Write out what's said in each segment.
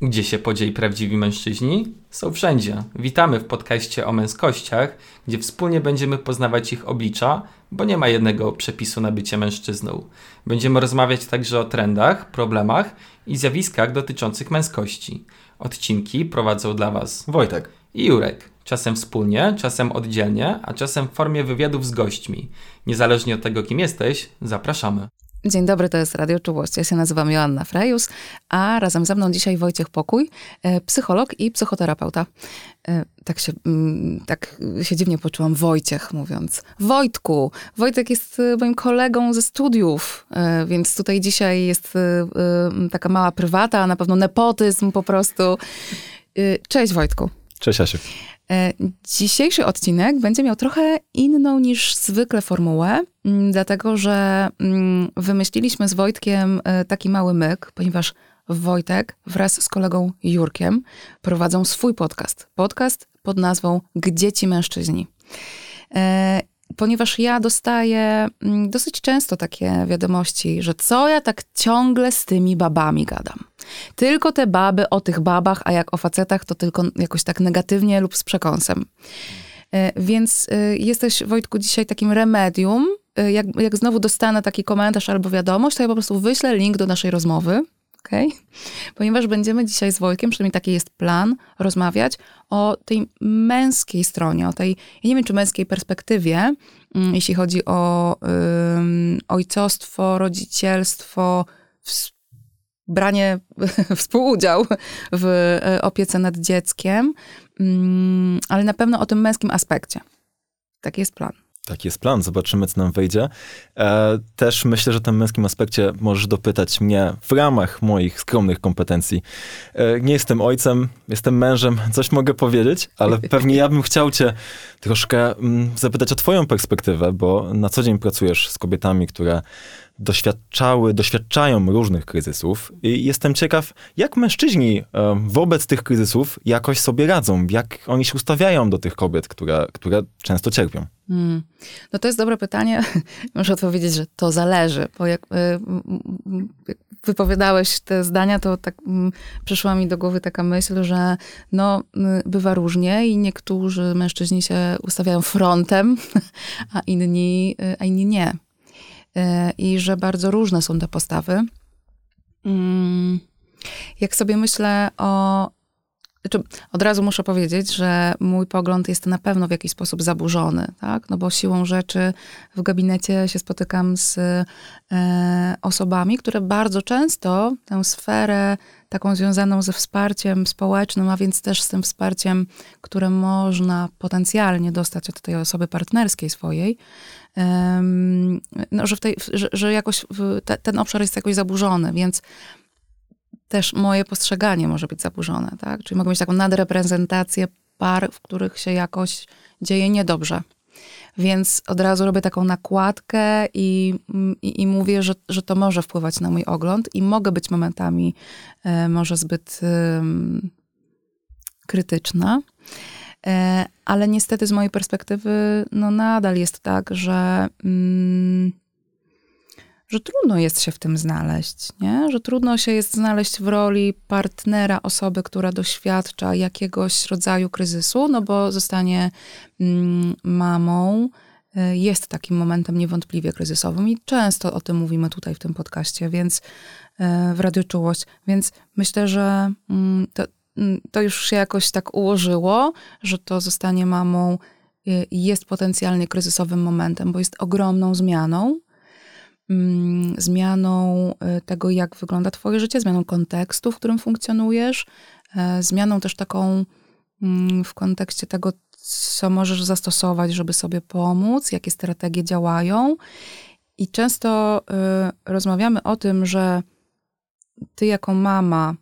Gdzie się podzieli prawdziwi mężczyźni? Są wszędzie. Witamy w podcaście o męskościach, gdzie wspólnie będziemy poznawać ich oblicza, bo nie ma jednego przepisu na bycie mężczyzną. Będziemy rozmawiać także o trendach, problemach i zjawiskach dotyczących męskości. Odcinki prowadzą dla Was Wojtek i Jurek. Czasem wspólnie, czasem oddzielnie, a czasem w formie wywiadów z gośćmi. Niezależnie od tego, kim jesteś, zapraszamy. Dzień dobry, to jest Radio Czułość. Ja się nazywam Joanna Frejus, a razem ze mną dzisiaj Wojciech Pokój, e, psycholog i psychoterapeuta. E, tak się, mm, tak się dziwnie poczułam Wojciech mówiąc. Wojtku! Wojtek jest e, moim kolegą ze studiów, więc tutaj dzisiaj jest taka mała prywata, na pewno nepotyzm po prostu. Cześć Wojtku. Cześć Asiu. Dzisiejszy odcinek będzie miał trochę inną niż zwykle formułę, dlatego że mm, wymyśliliśmy z Wojtkiem e, taki mały myk, ponieważ Wojtek wraz z kolegą Jurkiem prowadzą swój podcast. Podcast pod nazwą Gdzie ci mężczyźni? E, ponieważ ja dostaję mm, dosyć często takie wiadomości, że co ja tak ciągle z tymi babami gadam. Tylko te baby o tych babach, a jak o facetach, to tylko jakoś tak negatywnie lub z przekąsem. E, więc jesteś, Wojtku, dzisiaj takim remedium. E, jak, jak znowu dostanę taki komentarz albo wiadomość, to ja po prostu wyślę link do naszej rozmowy Okay? Ponieważ będziemy dzisiaj z Wojtkiem, przynajmniej taki jest plan, rozmawiać o tej męskiej stronie, o tej, ja nie wiem czy męskiej perspektywie, um, jeśli chodzi o um, ojcostwo, rodzicielstwo, branie, współudział w e, opiece nad dzieckiem, um, ale na pewno o tym męskim aspekcie. Taki jest plan. Taki jest plan, zobaczymy, co nam wyjdzie. E, też myślę, że w tym męskim aspekcie możesz dopytać mnie w ramach moich skromnych kompetencji. E, nie jestem ojcem, jestem mężem, coś mogę powiedzieć, ale pewnie ja bym chciał cię troszkę mm, zapytać o twoją perspektywę, bo na co dzień pracujesz z kobietami, które doświadczały, doświadczają różnych kryzysów i jestem ciekaw, jak mężczyźni e, wobec tych kryzysów jakoś sobie radzą, jak oni się ustawiają do tych kobiet, które, które często cierpią. Hmm. No to jest dobre pytanie. Muszę odpowiedzieć, że to zależy, bo jak, e, jak wypowiadałeś te zdania, to tak przyszła mi do głowy taka myśl, że no, bywa różnie i niektórzy mężczyźni się ustawiają frontem, a inni, e, a inni nie. E, i że bardzo różne są te postawy. Mm, jak sobie myślę o. Znaczy, od razu muszę powiedzieć, że mój pogląd jest na pewno w jakiś sposób zaburzony, tak? No bo siłą rzeczy w gabinecie się spotykam z e, osobami, które bardzo często tę sferę taką związaną ze wsparciem społecznym, a więc też z tym wsparciem, które można potencjalnie dostać od tej osoby partnerskiej swojej, no, że, w tej, że, że jakoś te, ten obszar jest jakoś zaburzony, więc też moje postrzeganie może być zaburzone, tak? Czyli mogę mieć taką nadreprezentację par, w których się jakoś dzieje niedobrze. Więc od razu robię taką nakładkę i, i, i, mówię, że, że to może wpływać na mój ogląd i mogę być momentami e, może zbyt e, krytyczna. E, ale niestety z mojej perspektywy, no nadal jest tak, że, mm, że trudno jest się w tym znaleźć, nie? Że trudno się jest znaleźć w roli partnera osoby, która doświadcza jakiegoś rodzaju kryzysu, no bo zostanie mm, mamą, e, jest takim momentem niewątpliwie kryzysowym i często o tym mówimy tutaj w tym podcaście, więc e, w Radiu Czułość, więc myślę, że mm, to, to już się jakoś tak ułożyło, że to zostanie mamą y, jest potencjalnie kryzysowym momentem, bo jest ogromną zmianą. Mm, zmianą y, tego, jak wygląda Twoje życie, zmianą kontekstu, w którym funkcjonujesz, e, zmianą też taką mm, w kontekście tego, co możesz zastosować, żeby sobie pomóc, jakie strategie działają. I często y, rozmawiamy o tym, że ty jako mama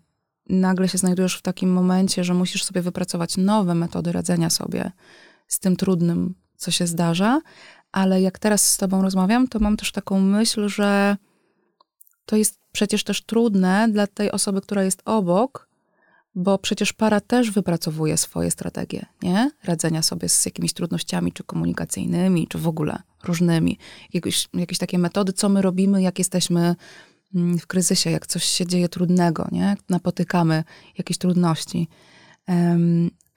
nagle się znajdujesz w takim momencie, że musisz sobie wypracować nowe metody radzenia sobie z tym trudnym, co się zdarza, ale jak teraz z Tobą rozmawiam, to mam też taką myśl, że to jest przecież też trudne dla tej osoby, która jest obok, bo przecież para też wypracowuje swoje strategie, nie? Radzenia sobie z jakimiś trudnościami, czy komunikacyjnymi, czy w ogóle różnymi. Jakieś, jakieś takie metody, co my robimy, jak jesteśmy w kryzysie, jak coś się dzieje trudnego, nie? Napotykamy jakieś trudności.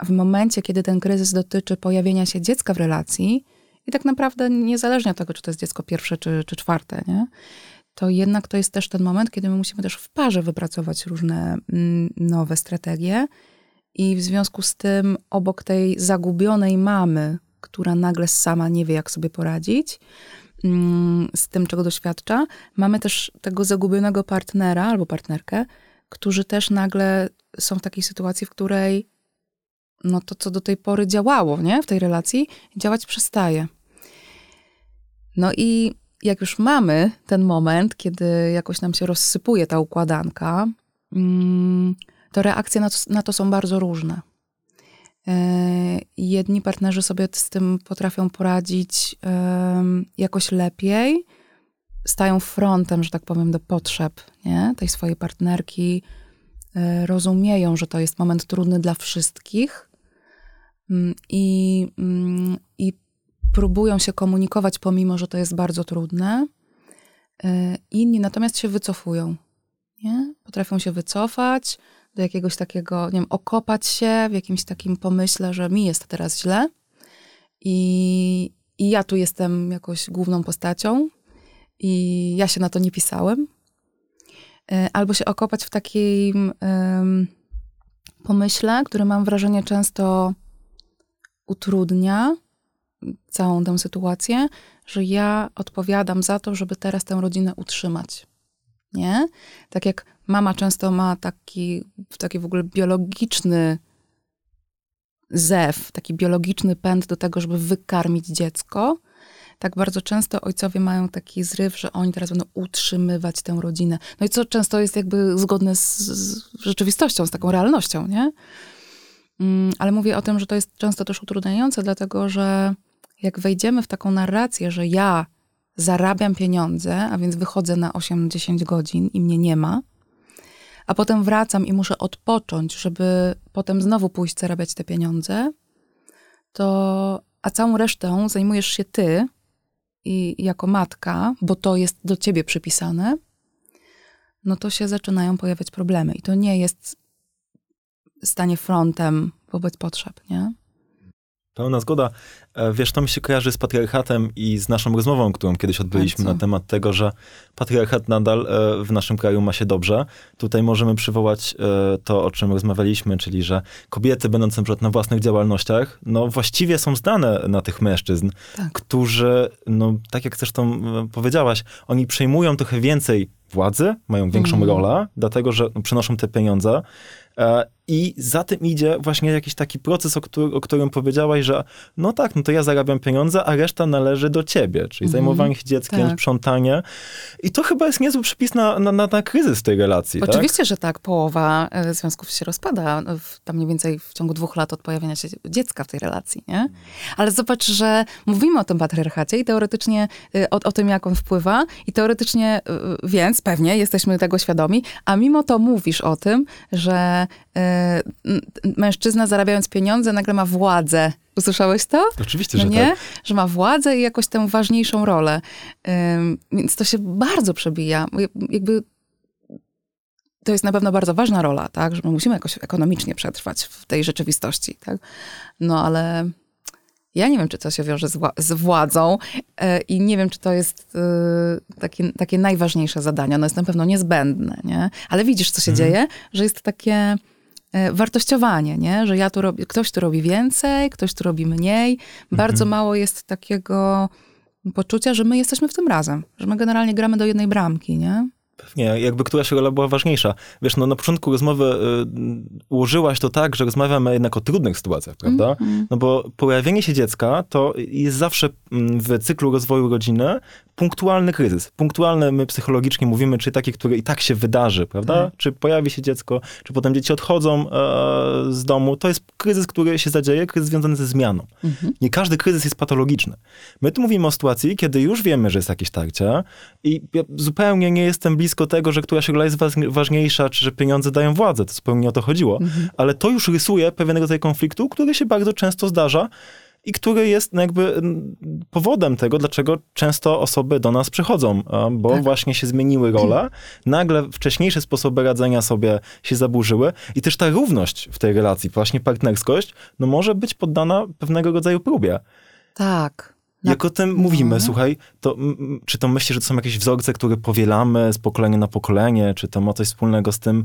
W momencie, kiedy ten kryzys dotyczy pojawienia się dziecka w relacji, i tak naprawdę niezależnie od tego, czy to jest dziecko pierwsze czy, czy czwarte, nie? to jednak to jest też ten moment, kiedy my musimy też w parze wypracować różne mm, nowe strategie. I w związku z tym, obok tej zagubionej mamy, która nagle sama nie wie, jak sobie poradzić mm, z tym, czego doświadcza, mamy też tego zagubionego partnera albo partnerkę, którzy też nagle są w takiej sytuacji, w której no to, co do tej pory działało nie? w tej relacji, działać przestaje. No i jak już mamy ten moment, kiedy jakoś nam się rozsypuje ta układanka, mm, to reakcje na to, na to są bardzo różne. E, jedni partnerzy sobie z tym potrafią poradzić jakoś lepiej, stają frontem, że tak powiem, do potrzeb nie? tej swojej partnerki, e, rozumieją, że to jest moment trudny dla wszystkich mm, i, mm, i próbują się komunikować, pomimo że to jest bardzo trudne. E, inni natomiast się wycofują. Nie? Potrafią się wycofać do jakiegoś takiego, nie wiem, okopać się w jakimś takim pomyśle, że mi jest teraz źle i, i ja tu jestem jakoś główną postacią i ja się na to nie pisałem. E, albo się okopać w takim um, pomyśle, który mam wrażenie często utrudnia całą tę sytuację, że ja odpowiadam za to, żeby teraz tę rodzinę utrzymać. Nie? Tak jak mama często ma taki, taki w ogóle biologiczny zew, taki biologiczny pęd do tego, żeby wykarmić dziecko, tak bardzo często ojcowie mają taki zryw, że oni teraz będą utrzymywać tę rodzinę. No i co często jest jakby zgodne z, z rzeczywistością, z taką realnością, nie? Mm, ale mówię o tym, że to jest często też utrudniające, dlatego że jak wejdziemy w taką narrację, że ja zarabiam pieniądze, a więc wychodzę na 8-10 godzin i mnie nie ma, a potem wracam i muszę odpocząć, żeby potem znowu pójść zarabiać te pieniądze, to a całą resztą zajmujesz się ty i jako matka, bo to jest do ciebie przypisane, no to się zaczynają pojawiać problemy. I to nie jest stanie frontem wobec potrzeb, nie? Pełna zgoda. E, wiesz, to mi się kojarzy z patriarchatem i z naszą rozmową, którą kiedyś odbyliśmy na temat tego, że patriarchat nadal e, w naszym kraju ma się dobrze. Tutaj możemy przywołać e, to, o czym rozmawialiśmy, czyli że kobiety będące na na własnych działalnościach, no właściwie są zdane na tych mężczyzn, tak. którzy, no tak jak zresztą powiedziałaś, oni przejmują trochę więcej władzy, mają większą mm. rolę, dlatego że przynoszą te pieniądze, I za tym idzie właśnie jakiś taki proces, o, który, o, którym powiedziałaś, że no tak, no to ja zarabiam pieniądze, a reszta należy do ciebie, czyli mm zajmowanie się dzieckiem, tak. sprzątanie. I to chyba jest niezły przepis na, na, na, na kryzys tej relacji. Tak? Oczywiście, tak? że tak. Połowa e, związków się rozpada, w, tam mniej więcej w ciągu dwóch lat od pojawienia się dziecka w tej relacji, nie? Ale zobacz, że mówimy o tym patriarchacie i teoretycznie e, o, o tym, jak on wpływa i teoretycznie, więc pewnie jesteśmy tego świadomi, a mimo to mówisz o tym, że mężczyzna zarabiając pieniądze nagle ma władzę. Usłyszałeś to? Oczywiście, no że nie? tak. Że ma władzę i jakoś tę ważniejszą rolę. Y, więc to się bardzo przebija. Jakby to jest na pewno bardzo ważna rola, tak? Że my musimy jakoś ekonomicznie przetrwać w tej rzeczywistości, tak? No ale ja nie wiem, czy to się wiąże z, z władzą e, i nie wiem, czy to jest e, takie, takie najważniejsze zadanie. Ono jest na pewno niezbędne, nie? Ale widzisz, co się mhm. dzieje? Że jest takie e, wartościowanie, nie? Że ja tu robię, ktoś tu robi więcej, ktoś tu robi mniej. Bardzo mhm. mało jest takiego poczucia, że my jesteśmy w tym razem. Że my generalnie gramy do jednej bramki, nie? Pewnie, jakby któraś rola była ważniejsza. Wiesz, no na początku rozmowy y, ułożyłaś to tak, że rozmawiamy jednak o trudnych sytuacjach, prawda? Mm -hmm. No bo pojawienie się dziecka to jest zawsze mm, w cyklu rozwoju rodziny punktualny kryzys. Punktualny, my psychologicznie mówimy, czy taki, który i tak się wydarzy, prawda? Tak. Czy pojawi się dziecko, czy potem dzieci odchodzą e, z domu. To jest kryzys, który się zadzieje, kryzys związany ze zmianą. Mhm. Nie każdy kryzys jest patologiczny. My tu mówimy o sytuacji, kiedy już wiemy, że jest jakieś tarcie i ja zupełnie nie jestem blisko tego, że któraś rola jest ważniejsza, czy że pieniądze dają władzę. To zupełnie nie o to chodziło. Mhm. Ale to już rysuje pewien rodzaj konfliktu, który się bardzo często zdarza i który jest no jakby mm, powodem tego, dlaczego często osoby do nas przychodzą, bo tak. właśnie się zmieniły role, nagle wcześniejsze sposoby radzenia sobie się zaburzyły i też ta równość w tej relacji, właśnie partnerskość, no może być poddana pewnego rodzaju próbie. Tak. Jak o tym mówimy, no. słuchaj, to czy to myślisz, że to są jakieś wzorce, które powielamy z pokolenia na pokolenie, czy to ma coś wspólnego z tym,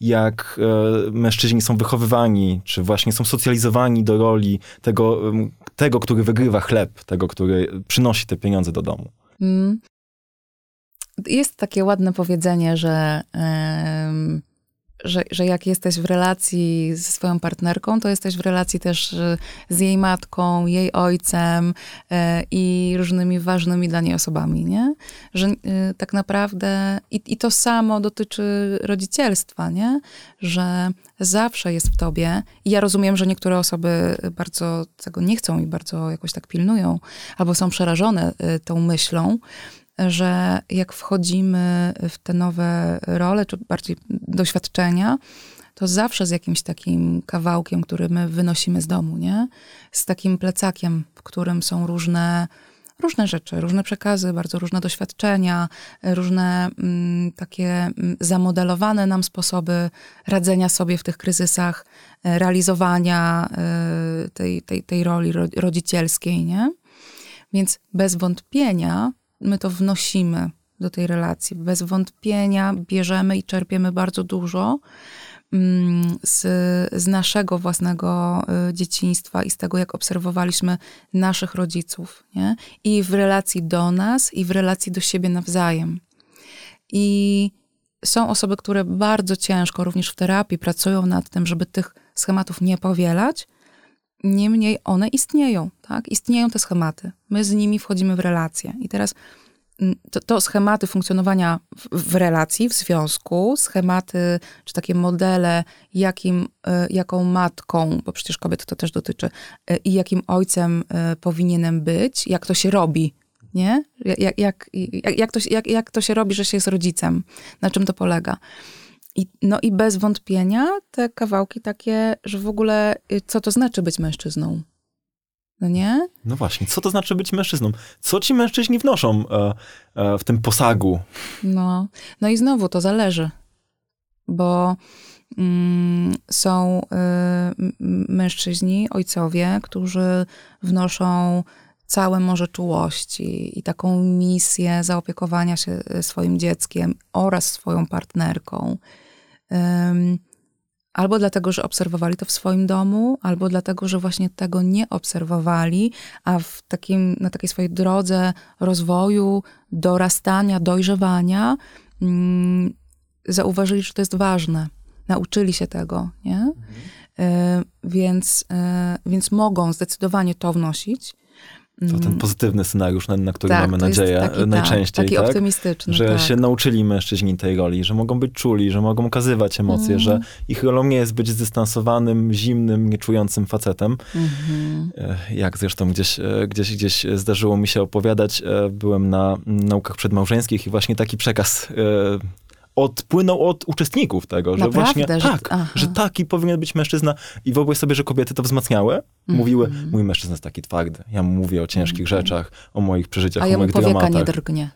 jak e, mężczyźni są wychowywani, czy właśnie są socjalizowani do roli tego, tego, który wygrywa chleb, tego, który przynosi te pieniądze do domu? Mm. Jest takie ładne powiedzenie, że że, że jak jesteś w relacji ze swoją partnerką, to jesteś w relacji też e, z jej matką, jej ojcem e, i różnymi ważnymi dla niej osobami, nie? Że e, tak naprawdę i, i to samo dotyczy rodzicielstwa, nie? Że zawsze jest w tobie i ja rozumiem, że niektóre osoby bardzo tego nie chcą i bardzo jakoś tak pilnują, albo są przerażone tą myślą, że jak wchodzimy w te nowe role, czy bardziej doświadczenia, to zawsze z jakimś takim kawałkiem, który my wynosimy z domu, nie? Z takim plecakiem, w którym są różne, różne rzeczy, różne przekazy, bardzo różne doświadczenia, różne mm, takie mm, zamodelowane nam sposoby radzenia sobie w tych kryzysach, e, realizowania y, tej, tej, tej roli rodzicielskiej, nie? Więc bez wątpienia my to wnosimy do tej relacji. Bez wątpienia bierzemy i czerpiemy bardzo dużo mm, z, z naszego własnego y, dzieciństwa i z tego, jak obserwowaliśmy naszych rodziców. Nie? I w relacji do nas, i w relacji do siebie nawzajem. I są osoby, które bardzo ciężko, również w terapii, pracują nad tym, żeby tych schematów nie powielać. Niemniej one istnieją, tak? Istnieją te schematy. My z nimi wchodzimy w relacje. I teraz mm, to, to, schematy funkcjonowania w, w, relacji, w związku, schematy, czy takie modele, jakim, e, jaką matką, bo przecież kobiet to też dotyczy, e, i jakim ojcem e, powinienem być, jak to się robi, nie? Jak, jak, jak, jak, to, jak, jak to się robi, że się jest rodzicem, na czym to polega. I, no i bez wątpienia te kawałki takie, że w ogóle y, co to znaczy być mężczyzną? No nie? No właśnie, co to znaczy być mężczyzną? Co ci mężczyźni wnoszą e, e, w tym posagu? No, no i znowu to zależy, bo mm, są y, mężczyźni, ojcowie, którzy wnoszą całe morze czułości i taką misję zaopiekowania się y, swoim dzieckiem oraz swoją partnerką albo dlatego, że obserwowali to w swoim domu, albo dlatego, że właśnie tego nie obserwowali, a w takim, na takiej swojej drodze rozwoju, dorastania, dojrzewania mm, zauważyli, że to jest ważne. Nauczyli się tego, nie? Mhm. Y, więc, y, więc mogą zdecydowanie to wnosić. To ten mm. pozytywny scenariusz, na, na który tak, mamy nadzieję taki, tak, najczęściej. Taki tak? optymistyczny. Że tak. się nauczyli mężczyźni tej roli, że mogą być czuli, że mogą okazywać emocje, mm. że ich rolą nie jest być zdystansowanym, zimnym, nieczującym facetem. Mm-hmm. Jak zresztą gdzieś, e, gdzieś, gdzieś zdarzyło mi się opowiadać, e, byłem na naukach przedmałżeńskich i właśnie taki przekaz odpłynął od uczestników tego, że Naprawdę, właśnie że, tak, aha. że taki powinien być mężczyzna. I wyobraź sobie, że kobiety to wzmacniały. Mm -hmm. Mówiły, mój mężczyzna jest taki twardy. Ja mu mówię o ciężkich mm -hmm. rzeczach, o moich przeżyciach, a o moich dramatach. A nie drgnie.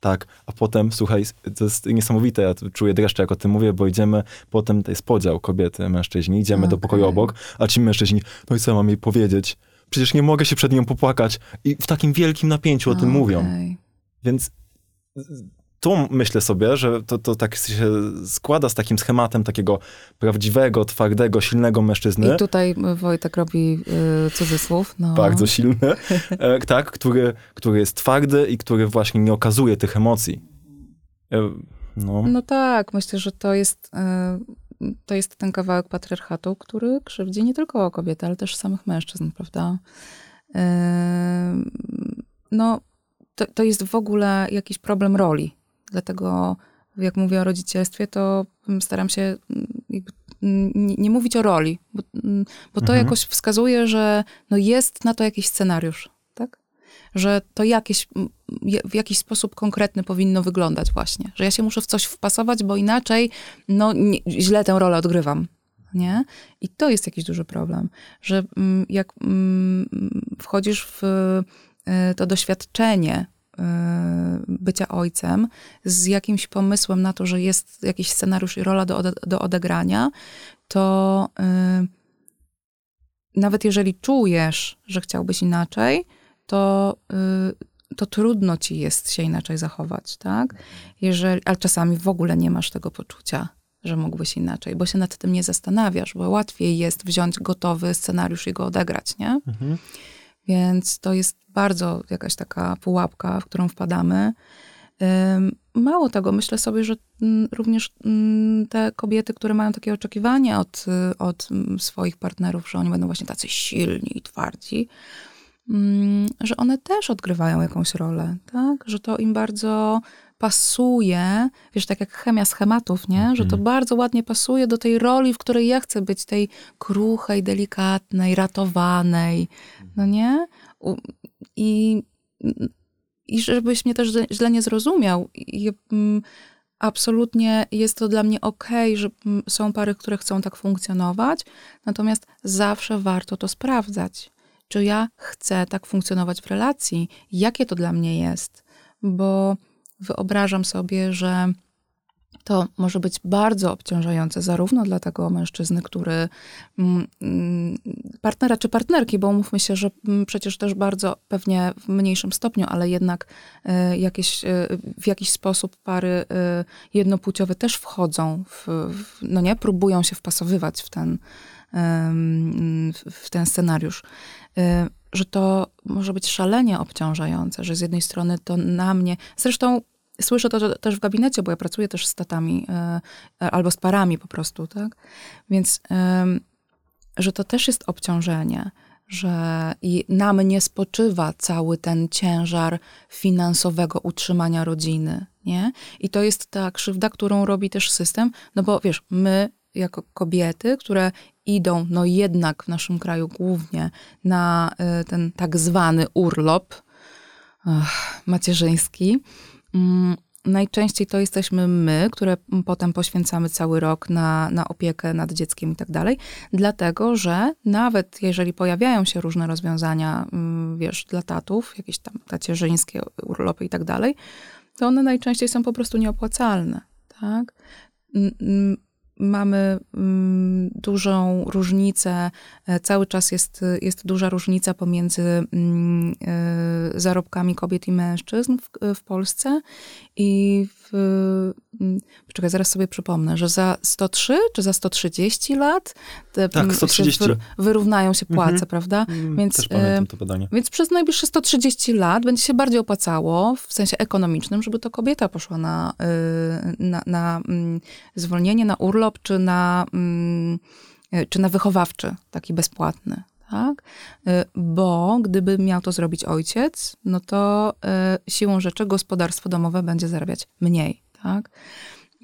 Tak, a potem, słuchaj, to jest niesamowite, ja czuję dreszcze, jak o tym mówię, bo idziemy, potem to jest podział kobiety, mężczyźni, idziemy okay. do pokoju obok, a ci mężczyźni, no i co mam jej powiedzieć? Przecież nie mogę się przed nią popłakać. I w takim wielkim napięciu o tym okay. mówią. Więc tu myślę sobie, że to, to tak się składa z takim schematem takiego prawdziwego, twardego, silnego mężczyzny. I tutaj Wojtek robi y, cudzysłów. No. Bardzo silny. E, tak, który, który jest twardy i który właśnie nie okazuje tych emocji. E, no. no tak, myślę, że to jest, y, to jest ten kawałek patriarchatu, który krzywdzi nie tylko kobiety, ale też samych mężczyzn, prawda? Y, no, to, to jest w ogóle jakiś problem roli Dlatego, jak mówię o rodzicielstwie, to staram się nie, nie mówić o roli, bo, bo to mhm. jakoś wskazuje, że no jest na to jakiś scenariusz, tak? Że to jakieś, w jakiś sposób konkretny powinno wyglądać właśnie. Że ja się muszę w coś wpasować, bo inaczej no, nie, źle tę rolę odgrywam. Nie? I to jest jakiś duży problem, że mm, jak mm, wchodzisz w y, to doświadczenie bycia ojcem z jakimś pomysłem na to, że jest jakiś scenariusz i rola do, do odegrania, to y, nawet jeżeli czujesz, że chciałbyś inaczej, to, to trudno ci jest się inaczej zachować, tak? Jeżeli, ale czasami w ogóle nie masz tego poczucia że mógłbyś inaczej, bo się nad tym nie zastanawiasz, bo łatwiej jest wziąć gotowy scenariusz i go odegrać, nie? Mhm. Więc to jest bardzo jakaś taka pułapka, w którą wpadamy. Mało tego, myślę sobie, że mm, również mm, te kobiety, które mają takie oczekiwania od, od swoich partnerów, że oni będą właśnie tacy silni i twardzi, mm, że one też odgrywają jakąś rolę, tak? Że to im bardzo pasuje, wiesz, tak jak chemia schematów, nie? Że to mhm. bardzo ładnie pasuje do tej roli, w której ja chcę być, tej kruchej, delikatnej, ratowanej, no nie? I, i żebyś mnie też źle nie zrozumiał, mm, absolutnie jest to dla mnie ok, że mm, są pary, które chcą tak funkcjonować, natomiast zawsze warto to sprawdzać. Czy ja chcę tak funkcjonować w relacji? Jakie to dla mnie jest? Bo wyobrażam sobie, że to może być bardzo obciążające zarówno dla tego mężczyzny, który mm, mm, partnera czy partnerki, bo umówmy się, że mm, przecież też bardzo pewnie w mniejszym stopniu, ale jednak e, jakieś, e, w jakiś sposób pary e, jednopłciowe też wchodzą w, no nie, próbują się wpasowywać w ten, w ten scenariusz że to może być szalenie obciążające, że z jednej strony to na mnie, zresztą Słyszę to też w gabinecie, bo ja pracuję też z tatami e, albo z parami po prostu, tak? Więc, że to też jest obciążenie, że i na mnie spoczywa cały ten ciężar finansowego utrzymania rodziny, nie? I to jest ta krzywda, którą robi też system, no bo wiesz, my jako kobiety, które idą, no jednak w naszym kraju głównie na e, ten tak zwany urlop macierzyński, Mm, najczęściej to jesteśmy my, które potem poświęcamy cały rok na, na opiekę nad dzieckiem i tak dalej, dlatego że nawet jeżeli pojawiają się różne rozwiązania, mm, wiesz, dla tatów, jakieś tam tacierzyńskie urlopy i tak dalej, to one najczęściej są po prostu nieopłacalne, tak? Mamy mm, dużą różnicę, e, cały czas jest, jest duża różnica pomiędzy mm, e, zarobkami kobiet i mężczyzn w, w Polsce i poczekaj, zaraz sobie przypomnę, że za 103 czy za 130 lat te, tak, 130. Wy, wyrównają się płace, mhm. prawda? Więc, Też pamiętam to badanie. Więc przez najbliższe 130 lat będzie się bardziej opłacało w sensie ekonomicznym, żeby to kobieta poszła na, y, na, na zwolnienie, na urlop, czy na, y, czy na wychowawczy, taki bezpłatny tak? Y, bo gdyby miał to zrobić ojciec, no to y, siłą rzeczy gospodarstwo domowe będzie zarabiać mniej, tak?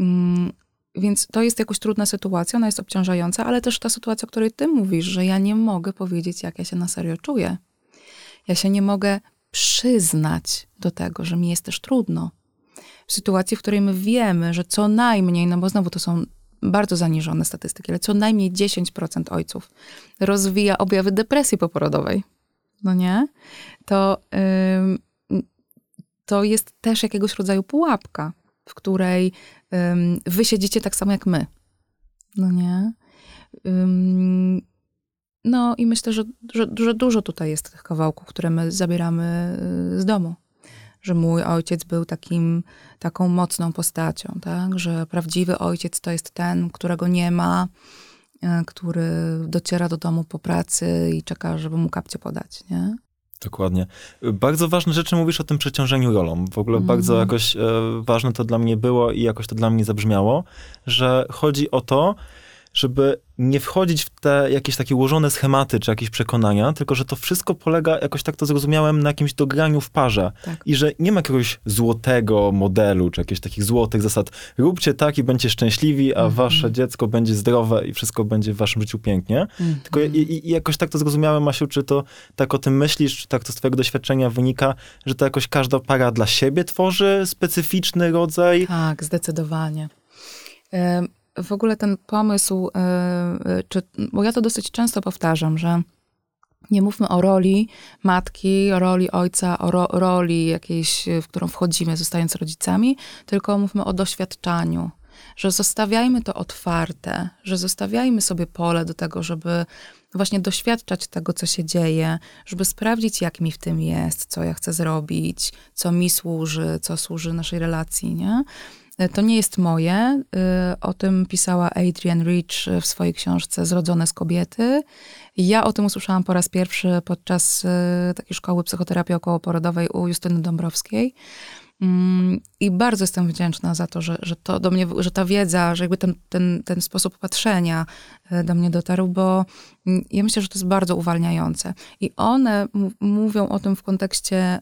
Mm, więc to jest jakoś trudna sytuacja, ona jest obciążająca, ale też ta sytuacja, o której ty mówisz, że ja nie mogę powiedzieć, jak ja się na serio czuję. Ja się nie mogę przyznać do tego, że mi jest też trudno. W sytuacji, w której my wiemy, że co najmniej, no bo znowu to są bardzo zaniżone statystyki, ale co najmniej 10% ojców rozwija objawy depresji poporodowej. No nie? To, to jest też jakiegoś rodzaju pułapka, w której yy, wy siedzicie tak samo jak my. No nie? No i myślę, że, że, że dużo tutaj jest tych kawałków, które my zabieramy y, z domu że mój ojciec był takim, taką mocną postacią, tak? że prawdziwy ojciec to jest ten, którego nie ma, e, który dociera do domu po pracy i czeka, żeby mu kapcie podać, nie? Dokładnie. Bardzo ważne rzeczy mówisz o tym przeciążeniu rolą. W ogóle mm. bardzo jakoś e, ważne to dla mnie było i jakoś to dla mnie zabrzmiało, że chodzi o to, żeby nie wchodzić w te jakieś takie ułożone schematy czy jakieś przekonania, tylko że to wszystko polega, jakoś tak to zrozumiałem, na jakimś dograniu w parze. Tak. I że nie ma jakiegoś złotego modelu, czy jakichś takich złotych zasad. Róbcie tak i będziecie szczęśliwi, a mm -hmm. wasze dziecko będzie zdrowe i wszystko będzie w waszym życiu pięknie. Mm -hmm. Tylko i, i jakoś tak to zrozumiałem, Masiu, czy to tak o tym myślisz, czy tak to z twojego doświadczenia wynika, że to jakoś każda para dla siebie tworzy specyficzny rodzaj? Tak, zdecydowanie w ogóle ten pomysł, yy, czy, bo ja to dosyć często powtarzam, że nie mówmy o roli matki, o roli ojca, o ro, roli jakiejś, w którą wchodzimy, zostając rodzicami, tylko mówmy o doświadczaniu. Że zostawiajmy to otwarte, że zostawiajmy sobie pole do tego, żeby właśnie doświadczać tego, co się dzieje, żeby sprawdzić, jak mi w tym jest, co ja chcę zrobić, co mi służy, co służy naszej relacji, nie? To nie jest moje. Y, o tym pisała Adrienne Rich w swojej książce Zrodzone z kobiety. Ja o tym usłyszałam po raz pierwszy podczas y, takiej szkoły psychoterapii okołoporodowej u Justyny Dąbrowskiej. Mm, I bardzo jestem wdzięczna za to, że, że to do mnie, że ta wiedza, że jakby ten, ten, ten sposób patrzenia y, do mnie dotarł, bo mm, ja myślę, że to jest bardzo uwalniające. I one mówią o tym w kontekście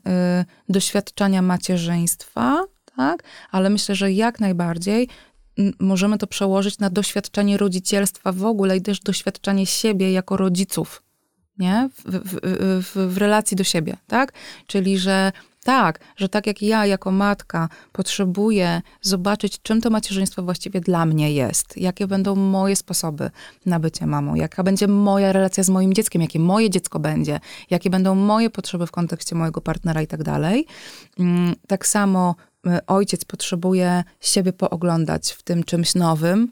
doświadczania macierzyństwa, tak? Ale myślę, że jak najbardziej możemy to przełożyć na doświadczenie rodzicielstwa w ogóle i też doświadczenie siebie jako rodziców, nie? W, w, w, w relacji do siebie, tak? Czyli, że tak, że tak jak ja jako matka potrzebuję zobaczyć, czym to macierzyństwo właściwie dla mnie jest, jakie będą moje sposoby na bycie mamą, jaka będzie moja relacja z moim dzieckiem, jakie moje dziecko będzie, jakie będą moje potrzeby w kontekście mojego partnera i tak dalej. Mm, tak samo ojciec potrzebuje siebie pooglądać w tym czymś nowym,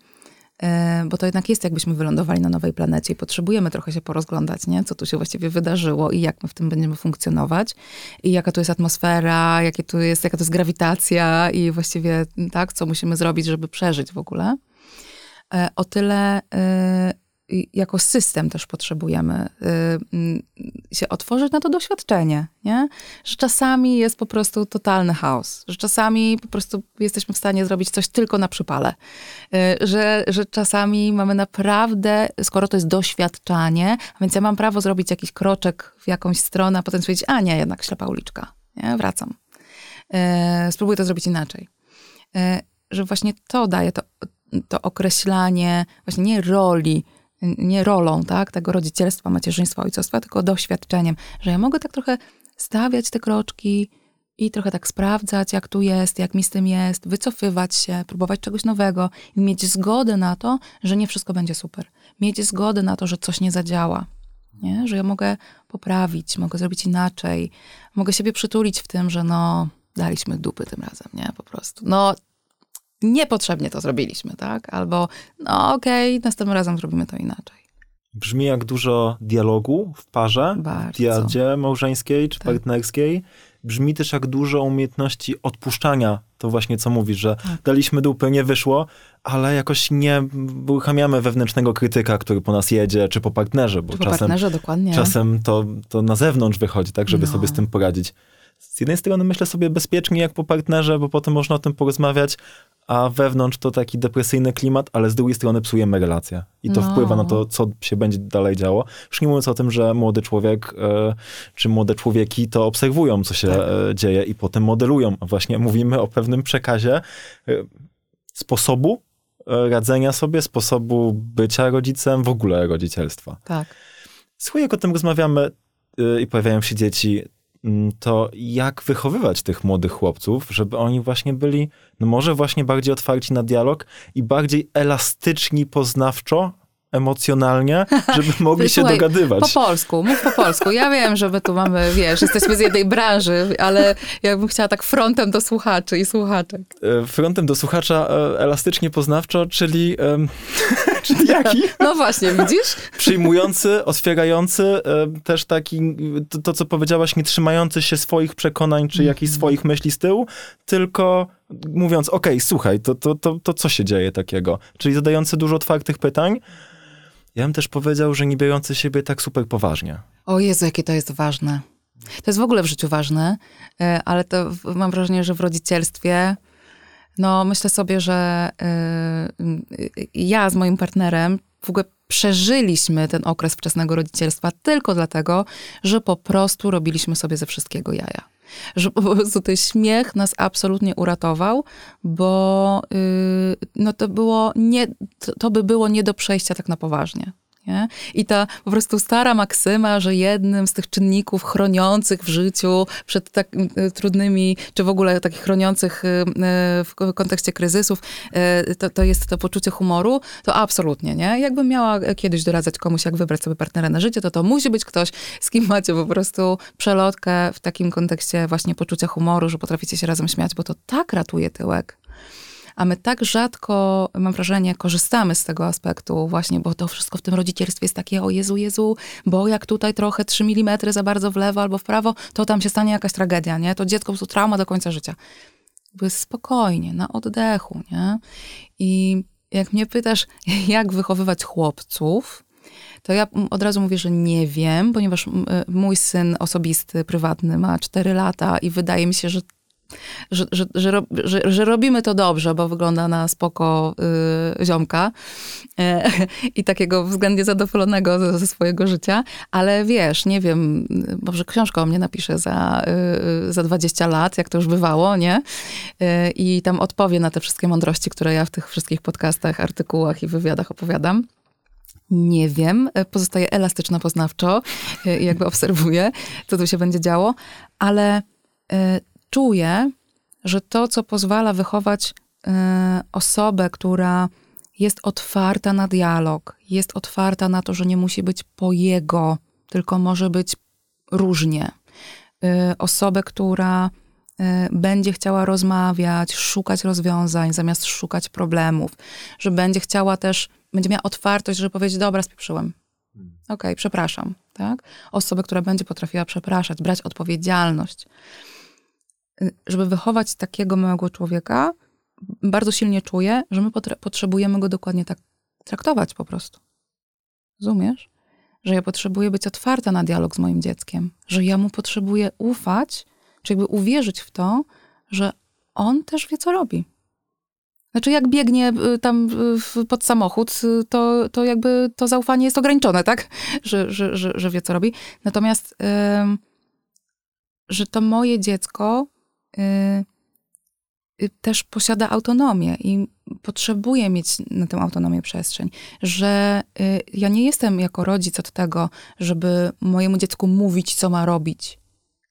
E, bo to jednak jest jakbyśmy wylądowali na nowej planecie i potrzebujemy trochę się porozglądać, nie? co tu się właściwie wydarzyło i jak my w tym będziemy funkcjonować i jaka tu jest atmosfera, jakie tu jest, jaka to jest grawitacja i właściwie tak, co musimy zrobić, żeby przeżyć w ogóle. E, o tyle e, jako system też potrzebujemy y, się otworzyć na to doświadczenie, nie? Że czasami jest po prostu totalny chaos, że czasami po prostu jesteśmy w stanie zrobić coś tylko na przypale, y, że, że czasami mamy naprawdę, skoro to jest doświadczanie, więc ja mam prawo zrobić jakiś kroczek w jakąś stronę, a potem powiedzieć, a nie, jednak ślepa uliczka, nie? Wracam. Y, spróbuję to zrobić inaczej. Że właśnie to daje to, to określanie właśnie nie roli, nie rolą, tak, tego rodzicielstwa, macierzyństwa, ojcostwa, tylko doświadczeniem, że ja mogę tak trochę stawiać te kroczki i trochę tak sprawdzać, jak tu jest, jak mi z tym jest, wycofywać się, próbować czegoś nowego i mieć zgodę na to, że nie wszystko będzie super. Mieć zgodę na to, że coś nie zadziała. Nie? Że ja mogę poprawić, mogę zrobić inaczej, mogę siebie przytulić w tym, że no, daliśmy dupy tym razem, nie? Po prostu. No, niepotrzebnie to zrobiliśmy, tak? Albo, no okej, okay, następnym razem zrobimy to inaczej. Brzmi jak dużo dialogu w parze, Bardzo. w diadzie małżeńskiej czy tak. partnerskiej. Brzmi też jak dużo umiejętności odpuszczania. To właśnie co mówisz, że tak. daliśmy dupy, nie wyszło, ale jakoś nie uruchamiamy wewnętrznego krytyka, który po nas jedzie, czy po partnerze, bo czy czasem, partnerze, dokładnie. czasem to, to na zewnątrz wychodzi, tak, żeby no. sobie z tym poradzić z jednej strony myślę sobie bezpiecznie jak po partnerze, bo potem można o tym porozmawiać, a wewnątrz to taki depresyjny klimat, ale z drugiej strony psujemy relacje. I to no. wpływa na to, co się będzie dalej działo. Już nie mówiąc o tym, że młody człowiek e, czy młode człowieki to obserwują, co się tak. e, dzieje i potem modelują. Właśnie mówimy o pewnym przekazie e, sposobu radzenia sobie, sposobu bycia rodzicem, w ogóle rodzicielstwa. Tak. Słuchaj, jak o tym rozmawiamy i pojawiają się dzieci, to jak wychowywać tych młodych chłopców, żeby oni właśnie byli, no może właśnie bardziej otwarci na dialog i bardziej elastyczni poznawczo, emocjonalnie, żeby mogli się Słuchaj, dogadywać. Po polsku, mów po polsku. Ja wiem, że my tu mamy, wiesz, jesteśmy z jednej branży, ale ja bym chciała tak frontem do słuchaczy i słuchaczek. E, frontem do słuchacza e, elastycznie poznawczo, czyli... czyli jaki? No właśnie, widzisz? Przyjmujący, otwierający, też taki, to, to, co powiedziałaś, nie trzymający się swoich przekonań, czy jakichś mhm. swoich myśli z tyłu, tylko mówiąc, okej, okay, słuchaj, to, to, to, to co się dzieje takiego? Czyli zadający dużo otwartych pytań, ja bym też powiedział, że nie biorący siebie tak super poważnie. O Jezu, jakie to jest ważne. To jest w ogóle w życiu ważne, e, ale to mam wrażenie, że w rodzicielstwie, no myślę sobie, że e, ja z moim partnerem w ogóle przeżyliśmy ten okres wczesnego rodzicielstwa tylko dlatego, że po prostu robiliśmy sobie ze wszystkiego jaja że po prostu ten śmiech nas absolutnie uratował, bo yy, no to było nie, to, to by było nie do przejścia tak na poważnie. Nie? I ta po prostu stara maksyma, że jednym z tych czynników chroniących w życiu przed tak y, trudnymi, czy w ogóle takich chroniących y, w kontekście kryzysów, to, to jest to poczucie humoru, to absolutnie, nie? Jakbym miała kiedyś doradzać komuś, jak wybrać sobie partnera na życie, to to musi być ktoś, z kim macie po prostu przelotkę w takim kontekście właśnie poczucia humoru, że potraficie się razem śmiać, bo to tak ratuje tyłek a my tak rzadko, mam wrażenie, korzystamy z tego aspektu właśnie, bo to wszystko w tym rodzicielstwie jest takie, o Jezu, Jezu, bo jak tutaj trochę 3 mm za bardzo w lewo albo w prawo, to tam się stanie jakaś tragedia, nie? To dziecko po prostu trauma do końca życia. By spokojnie, na oddechu, nie? I jak mnie pytasz, jak wychowywać chłopców, to ja od razu mówię, że nie wiem, ponieważ mój syn osobisty, prywatny ma 4 lata i wydaje mi się, że że, że, że, że, że robimy to dobrze, bo wygląda na spoko y, ziomka e, i takiego względnie zadowolonego ze, ze, swojego życia, ale wiesz, nie wiem, może książkę o mnie napisze za, y, za 20 lat, jak to już bywało, nie? Y, I tam odpowie na te wszystkie mądrości, które ja w tych wszystkich podcastach, artykułach i wywiadach opowiadam. Nie wiem, pozostaje elastyczna poznawczo, jakby obserwuję, co tu się będzie działo, ale czuję, że to, co pozwala wychować y, osobę, która jest otwarta na dialog, jest otwarta na to, że nie musi być po jego, tylko może być różnie. Y, osobę, która y, będzie chciała rozmawiać, szukać rozwiązań zamiast szukać problemów, że będzie chciała też, będzie miała otwartość, żeby powiedzieć, dobra, spieprzyłem. Hmm. Okej, okay, przepraszam, tak? Osobę, która będzie potrafiła przepraszać, brać odpowiedzialność. Y, żeby wychować takiego małego człowieka, bardzo silnie czuję, że my potrzebujemy go dokładnie tak traktować po prostu. Rozumiesz? Że ja potrzebuję być otwarta na dialog z moim dzieckiem, że ja mu potrzebuję ufać, czy jakby uwierzyć w to, że on też wie, co robi. Znaczy, jak biegnie y, tam pod samochód, y, to, to jakby to zaufanie jest ograniczone, tak? Że, że, że, że wie, co robi. Natomiast, yy, że to moje dziecko Y, y, też posiada autonomię i potrzebuje mieć na tę autonomię przestrzeń, że y, ja nie jestem jako rodzic od tego, żeby mojemu dziecku mówić, co ma robić.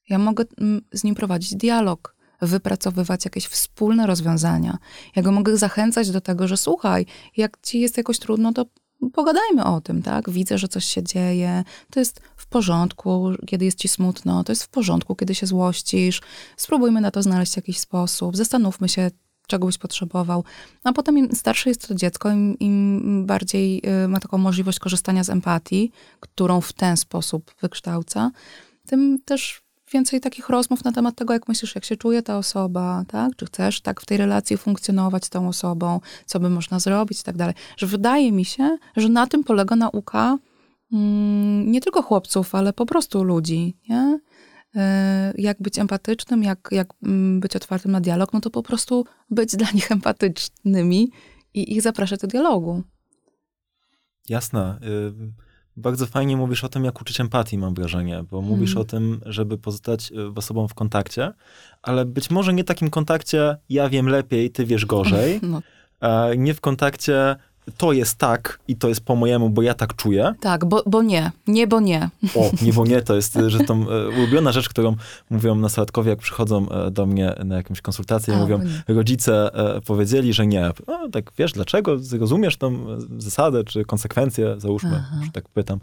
Ja mogę mm, z nim prowadzić dialog, wypracowywać jakieś wspólne rozwiązania. Ja go mogę zachęcać do tego, że słuchaj, jak ci jest jakoś trudno, to pogadajmy o tym, tak? Widzę, że coś się dzieje, to jest w porządku, kiedy jest ci smutno, to jest w porządku, kiedy się złościsz. Spróbujmy na to znaleźć jakiś sposób, zastanówmy się, czego byś potrzebował. A potem im starsze jest to dziecko, im, im bardziej y, ma taką możliwość korzystania z empatii, którą w ten sposób wykształca, tym też więcej takich rozmów na temat tego, jak myślisz, jak się czuje ta osoba, tak? Czy chcesz tak w tej relacji funkcjonować z tą osobą, co by można zrobić i tak dalej. Że wydaje mi się, że na tym polega nauka mm, nie tylko chłopców, ale po prostu ludzi, nie? E, jak być empatycznym, jak, jak mm, być otwartym na dialog, no to po prostu być dla nich empatycznymi i ich zapraszać do dialogu. Jasne. Y bardzo fajnie mówisz o tym, jak uczyć empatii, mam wrażenie, bo mówisz mm. o tym, żeby pozostać z osobą w kontakcie, ale być może nie takim kontakcie ja wiem lepiej, ty wiesz gorzej, no. nie w kontakcie to jest tak i to jest po mojemu, bo ja tak czuję. Tak, bo, bo nie. Nie, bo nie. O, nie, bo nie, to jest że tą e, ulubiona rzecz, którą mówią nastolatkowie, jak przychodzą e, do mnie na jakąś konsultację, A, mówią, rodzice e, powiedzieli, że nie. O, tak, wiesz, dlaczego? Zrozumiesz tą zasadę, czy konsekwencje, załóżmy, Aha. że tak pytam.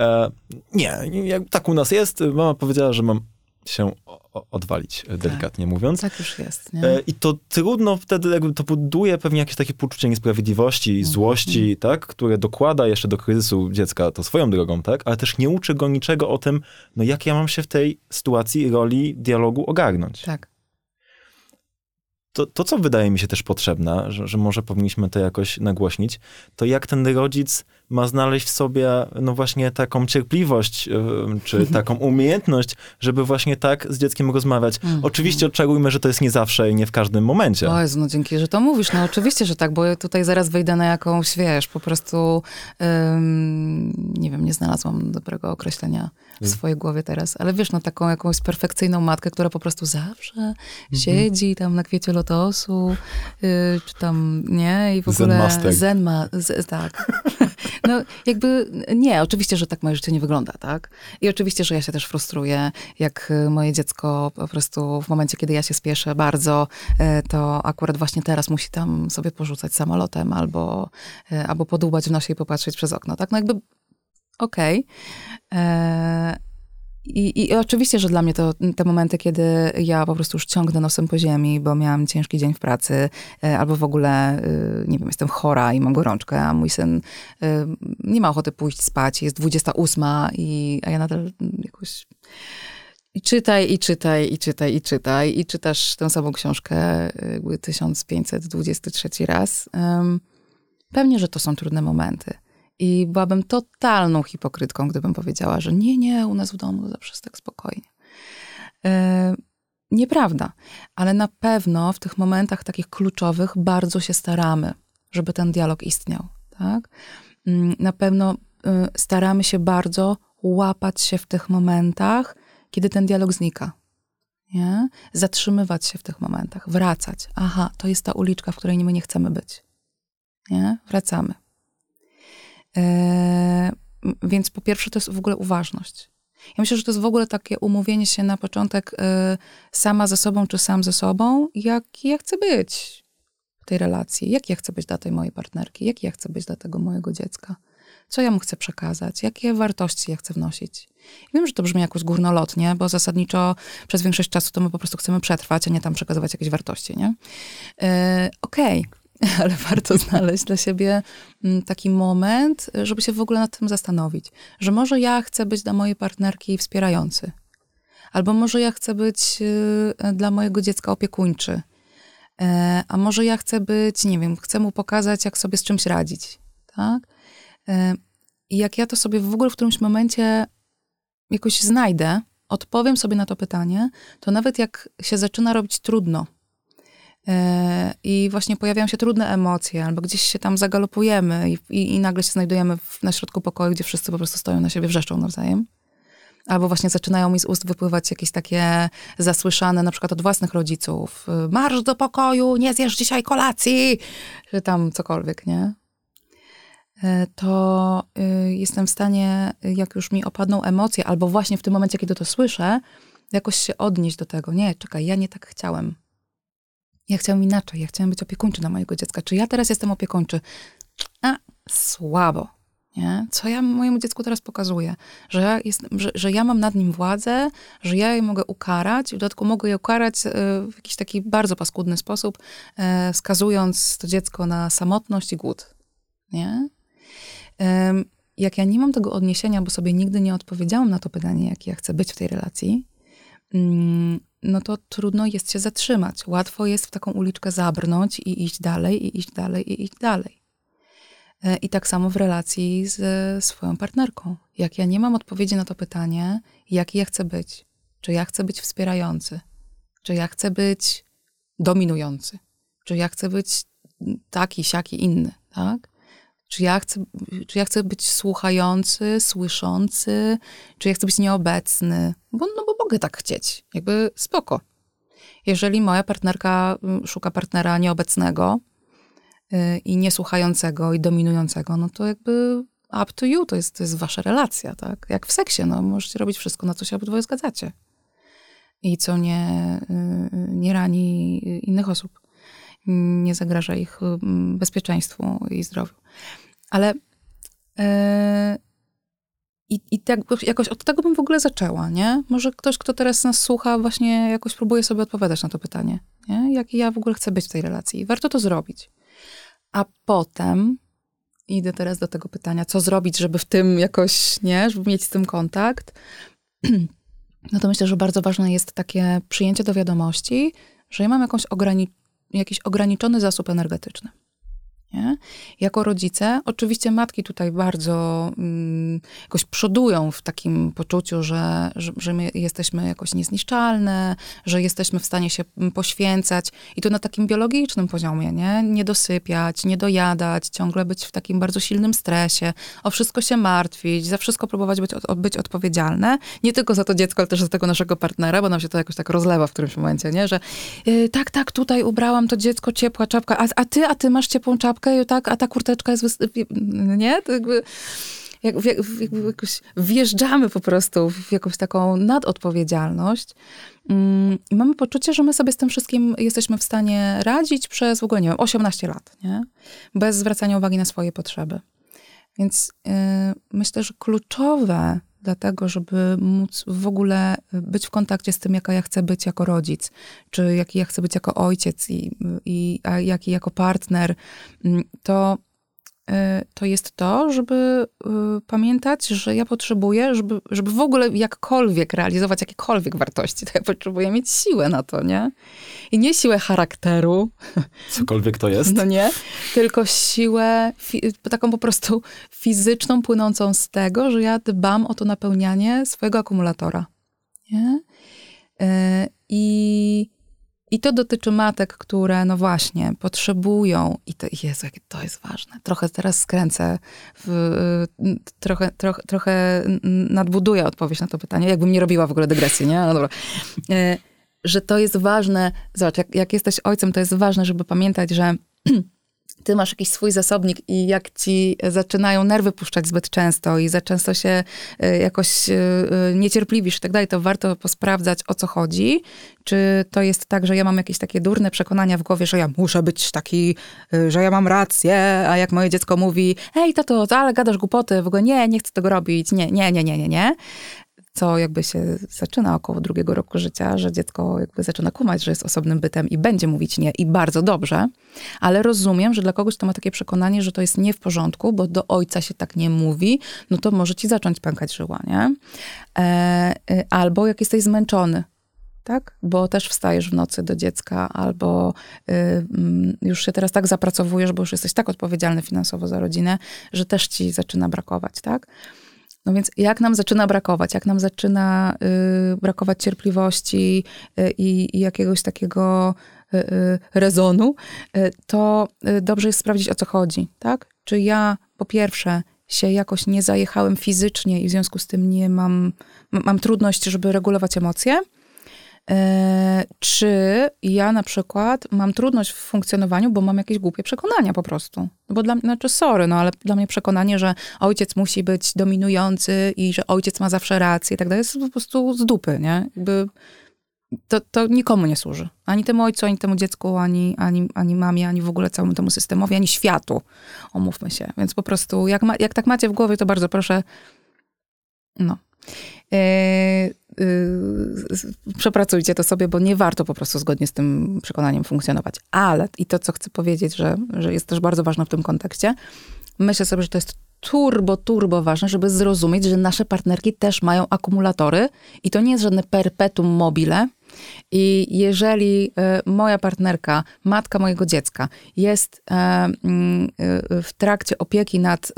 E, nie, jak tak u nas jest, mama powiedziała, że mam się odwalić, tak. delikatnie mówiąc. Tak już jest. Nie? I to trudno wtedy, jakby to buduje pewnie jakieś takie poczucie niesprawiedliwości, mm. złości, mm. tak, które dokłada jeszcze do kryzysu dziecka to swoją drogą, tak, ale też nie uczy go niczego o tym, no jak ja mam się w tej sytuacji, roli dialogu ogarnąć. Tak. To, to co wydaje mi się też potrzebne, że, że może powinniśmy to jakoś nagłośnić, to jak ten rodzic ma znaleźć w sobie, no właśnie taką cierpliwość, e, czy taką umiejętność, żeby właśnie tak z dzieckiem rozmawiać. Mm. Oczywiście odczarujmy, że to jest nie zawsze i nie w każdym momencie. O Jezu, no dzięki, że to mówisz. No oczywiście, że tak, bo ja tutaj zaraz wejdę na jakąś, wiesz, po prostu nie wiem, nie znalazłam dobrego określenia w mm. swojej głowie teraz, ale wiesz, no taką jakąś perfekcyjną matkę, która po prostu zawsze mm -hmm. siedzi tam na kwiecie lotosu, yy, czy tam, nie, i w ogóle... Zen master. Zen ma, z, tak. No jakby nie, oczywiście, że tak moje życie nie wygląda, tak? I oczywiście, że ja się też frustruję, jak y, moje dziecko po prostu w momencie, kiedy ja się spieszę bardzo, y, to akurat właśnie teraz musi tam sobie porzucać samolotem albo, y, albo podłubać w nosie i popatrzeć przez okno, tak? No jakby okej. Okay. I, I, oczywiście, że dla mnie to te momenty, kiedy ja po prostu już ciągnę nosem po ziemi, bo miałam ciężki dzień w pracy, e, albo w ogóle, e, nie wiem, jestem chora i mam gorączkę, a mój syn e, nie ma ochoty pójść spać, jest 28, i, a ja nadal jakoś. I czytaj, i czytaj, i czytaj, i czytaj, i czytasz tę samą książkę jakby 1523 raz. Pewnie, że to są trudne momenty. I byłabym totalną hipokrytką, gdybym powiedziała, że nie, nie, u nas w domu zawsze jest tak spokojnie. E, nieprawda, ale na pewno w tych momentach takich kluczowych bardzo się staramy, żeby ten dialog istniał. Tak? Mm, na pewno y, staramy się bardzo łapać się w tych momentach, kiedy ten dialog znika. Nie? Zatrzymywać się w tych momentach, wracać. Aha, to jest ta uliczka, w której my nie chcemy być. Nie? Wracamy. E, więc po pierwsze to jest w ogóle uważność. Ja myślę, że to jest w ogóle takie umówienie się na początek e, sama ze sobą, czy sam ze sobą, jaki ja chcę być w tej relacji, jaki ja chcę być dla tej mojej partnerki, jaki ja chcę być dla tego mojego dziecka, co ja mu chcę przekazać, jakie wartości ja chcę wnosić. wiem, że to brzmi jakoś górnolotnie, bo zasadniczo przez większość czasu to my po prostu chcemy przetrwać, a nie tam przekazywać jakieś wartości, nie? Yy, Okej, okay ale warto znaleźć dla siebie mm, taki moment, żeby się w ogóle nad tym zastanowić, że może ja chcę być dla mojej partnerki wspierający, albo może ja chcę być y, dla mojego dziecka opiekuńczy, e, a może ja chcę być, nie wiem, chcę mu pokazać, jak sobie z czymś radzić, tak? E, I jak ja to sobie w ogóle w którymś momencie jakoś znajdę, odpowiem sobie na to pytanie, to nawet jak się zaczyna robić trudno, E, i właśnie pojawiają się trudne emocje, albo gdzieś się tam zagalopujemy i, i, i nagle się znajdujemy w, na środku pokoju, gdzie wszyscy po prostu stoją na siebie, wrzeszczą nawzajem. Albo właśnie zaczynają mi z ust wypływać jakieś takie zasłyszane, na przykład od własnych rodziców. Marsz do pokoju, nie zjesz dzisiaj kolacji! Czy tam cokolwiek, nie? E, to y, jestem w stanie, jak już mi opadną emocje, albo właśnie w tym momencie, kiedy to słyszę, jakoś się odnieść do tego. Nie, czekaj, ja nie tak chciałem ja chciałam inaczej, ja chciałam być opiekuńczy dla mojego dziecka. Czy ja teraz jestem opiekuńczy? A, słabo. Nie? Co ja mojemu dziecku teraz pokazuję? Że ja, że, że ja mam nad nim władzę, że ja je mogę ukarać, w dodatku mogę je ukarać e, w jakiś taki bardzo paskudny sposób, e, wskazując to dziecko na samotność i głód. Nie? Jak ja nie mam tego odniesienia, bo sobie nigdy nie odpowiedziałam na to pytanie, jak ja chcę być w tej relacji, mm, no to trudno jest się zatrzymać. Łatwo jest w taką uliczkę zabrnąć i iść dalej, i iść dalej, i iść dalej. E, I tak samo w relacji ze swoją partnerką. Jak ja nie mam odpowiedzi na to pytanie, jaki ja chcę być, czy ja chcę być wspierający, czy ja chcę być dominujący, czy ja chcę być taki, siaki, inny, tak? Czy ja, chcę, czy ja chcę być słuchający, słyszący, czy ja chcę być nieobecny? Bo, no bo mogę tak chcieć. Jakby spoko. Jeżeli moja partnerka mm, szuka partnera nieobecnego yy, i niesłuchającego i dominującego, no to jakby up to you, to jest, to jest wasza relacja, tak? Jak w seksie, no możecie robić wszystko, na co się obydwoje zgadzacie. I co nie, yy, nie rani innych osób, nie zagraża ich yy, bezpieczeństwu i zdrowiu. Ale yy, i, i tak jakoś od tego bym w ogóle zaczęła, nie? Może ktoś, kto teraz nas słucha, właśnie jakoś próbuje sobie odpowiadać na to pytanie, nie? Jak ja w ogóle chcę być w tej relacji. Warto to zrobić. A potem idę teraz do tego pytania, co zrobić, żeby w tym jakoś, nie? Żeby mieć z tym kontakt. No to myślę, że bardzo ważne jest takie przyjęcie do wiadomości, że ja mam jakąś ograni jakiś ograniczony zasób energetyczny. Nie? Jako rodzice, oczywiście matki tutaj bardzo mm, jakoś przodują w takim poczuciu, że, że, że, my jesteśmy jakoś niezniszczalne, że jesteśmy w stanie się mm, poświęcać i to na takim biologicznym poziomie, nie? Nie dosypiać, nie dojadać, ciągle być w takim bardzo silnym stresie, o wszystko się martwić, za wszystko próbować być, być odpowiedzialne. Nie tylko za to dziecko, ale też za tego naszego partnera, bo nam się to jakoś tak rozlewa w którymś momencie, nie? Że yy, tak, tak, tutaj ubrałam to dziecko, ciepła czapka, a, a ty, a ty masz ciepłą czapkę, kurtkę, tak, a ta kurteczka jest, nie? To jakby, jak, jak, jakoś wjeżdżamy po prostu w jakąś taką nadodpowiedzialność mm, i mamy poczucie, że my sobie z tym wszystkim jesteśmy w stanie radzić przez w ogóle, nie wiem, 18 lat, nie? Bez zwracania uwagi na swoje potrzeby. Więc yy, myślę, że kluczowe dlatego, żeby móc w ogóle być w kontakcie z tym, jaka ja chcę być jako rodzic, czy jaki ja chcę być jako ojciec i, i a jaki jako partner, mm, to Y, to jest to, żeby y, pamiętać, że ja potrzebuję, żeby, żeby w ogóle jakkolwiek realizować jakiekolwiek wartości, to ja potrzebuję mieć siłę na to, nie? I nie siłę charakteru. Cokolwiek to jest. No nie, tylko siłę taką po prostu fizyczną, płynącą z tego, że ja dbam o to napełnianie swojego akumulatora. Nie? Y, I i to dotyczy matek, które, no właśnie, potrzebują, i to, Jezu, jakie to jest ważne. Trochę teraz skręcę, w, trochę, trochę, trochę nadbuduję odpowiedź na to pytanie, jakbym nie robiła w ogóle dygresji, nie? No dobra. E, że to jest ważne, zobacz, jak, jak jesteś ojcem, to jest ważne, żeby pamiętać, że ty masz jakiś swój zasobnik i jak ci zaczynają nerwy puszczać zbyt często i za często się e, jakoś e, e, niecierpliwisz i tak dalej, to warto posprawdzać o co chodzi. Czy to jest tak, że ja mam jakieś takie durne przekonania w głowie, że ja muszę być taki, że ja mam rację, a jak moje dziecko mówi, hej tato, ale gadasz głupoty, w ogóle nie, nie chcę tego robić, nie, nie, nie, nie, nie, nie co jakby się zaczyna około drugiego roku życia, że dziecko jakby zaczyna kumać, że jest osobnym bytem i będzie mówić nie i bardzo dobrze, ale rozumiem, że dla kogoś, kto ma takie przekonanie, że to jest nie w porządku, bo do ojca się tak nie mówi, no to może ci zacząć pękać żyła, nie? E, e, albo jak jesteś zmęczony, tak? Bo też wstajesz w nocy do dziecka, albo y, mm, już się teraz tak zapracowujesz, bo już jesteś tak odpowiedzialny finansowo za rodzinę, że też ci zaczyna brakować, tak? No więc jak nam zaczyna brakować, jak nam zaczyna y, brakować cierpliwości y, i, jakiegoś takiego y, y rezonu, to dobrze jest sprawdzić, o co chodzi, tak? Czy ja po pierwsze się jakoś nie zajechałem fizycznie i w związku z tym nie mam, mam trudność, żeby regulować emocje, czy ja na przykład mam trudność w funkcjonowaniu, bo mam jakieś głupie przekonania po prostu. No bo dla mnie, znaczy sorry, no ale dla mnie przekonanie, że ojciec musi być dominujący i że ojciec ma zawsze rację i tak dalej, jest po prostu z dupy, nie? Jakby to, to nikomu nie służy. Ani temu ojcu, ani temu dziecku, ani, ani, ani mamie, ani w ogóle całemu temu systemowi, ani światu. Omówmy się. Więc po prostu, jak, ma, jak tak macie w głowie, to bardzo proszę, no, przepracujcie to sobie, bo nie warto po prostu zgodnie z tym przekonaniem funkcjonować. Ale i to, co chcę powiedzieć, że, że jest też bardzo ważne w tym kontekście, myślę sobie, że to jest turbo, turbo ważne, żeby zrozumieć, że nasze partnerki też mają akumulatory i to nie jest żadne perpetuum mobile, i jeżeli e, moja partnerka, matka mojego dziecka, jest e, mm, e, w trakcie opieki nad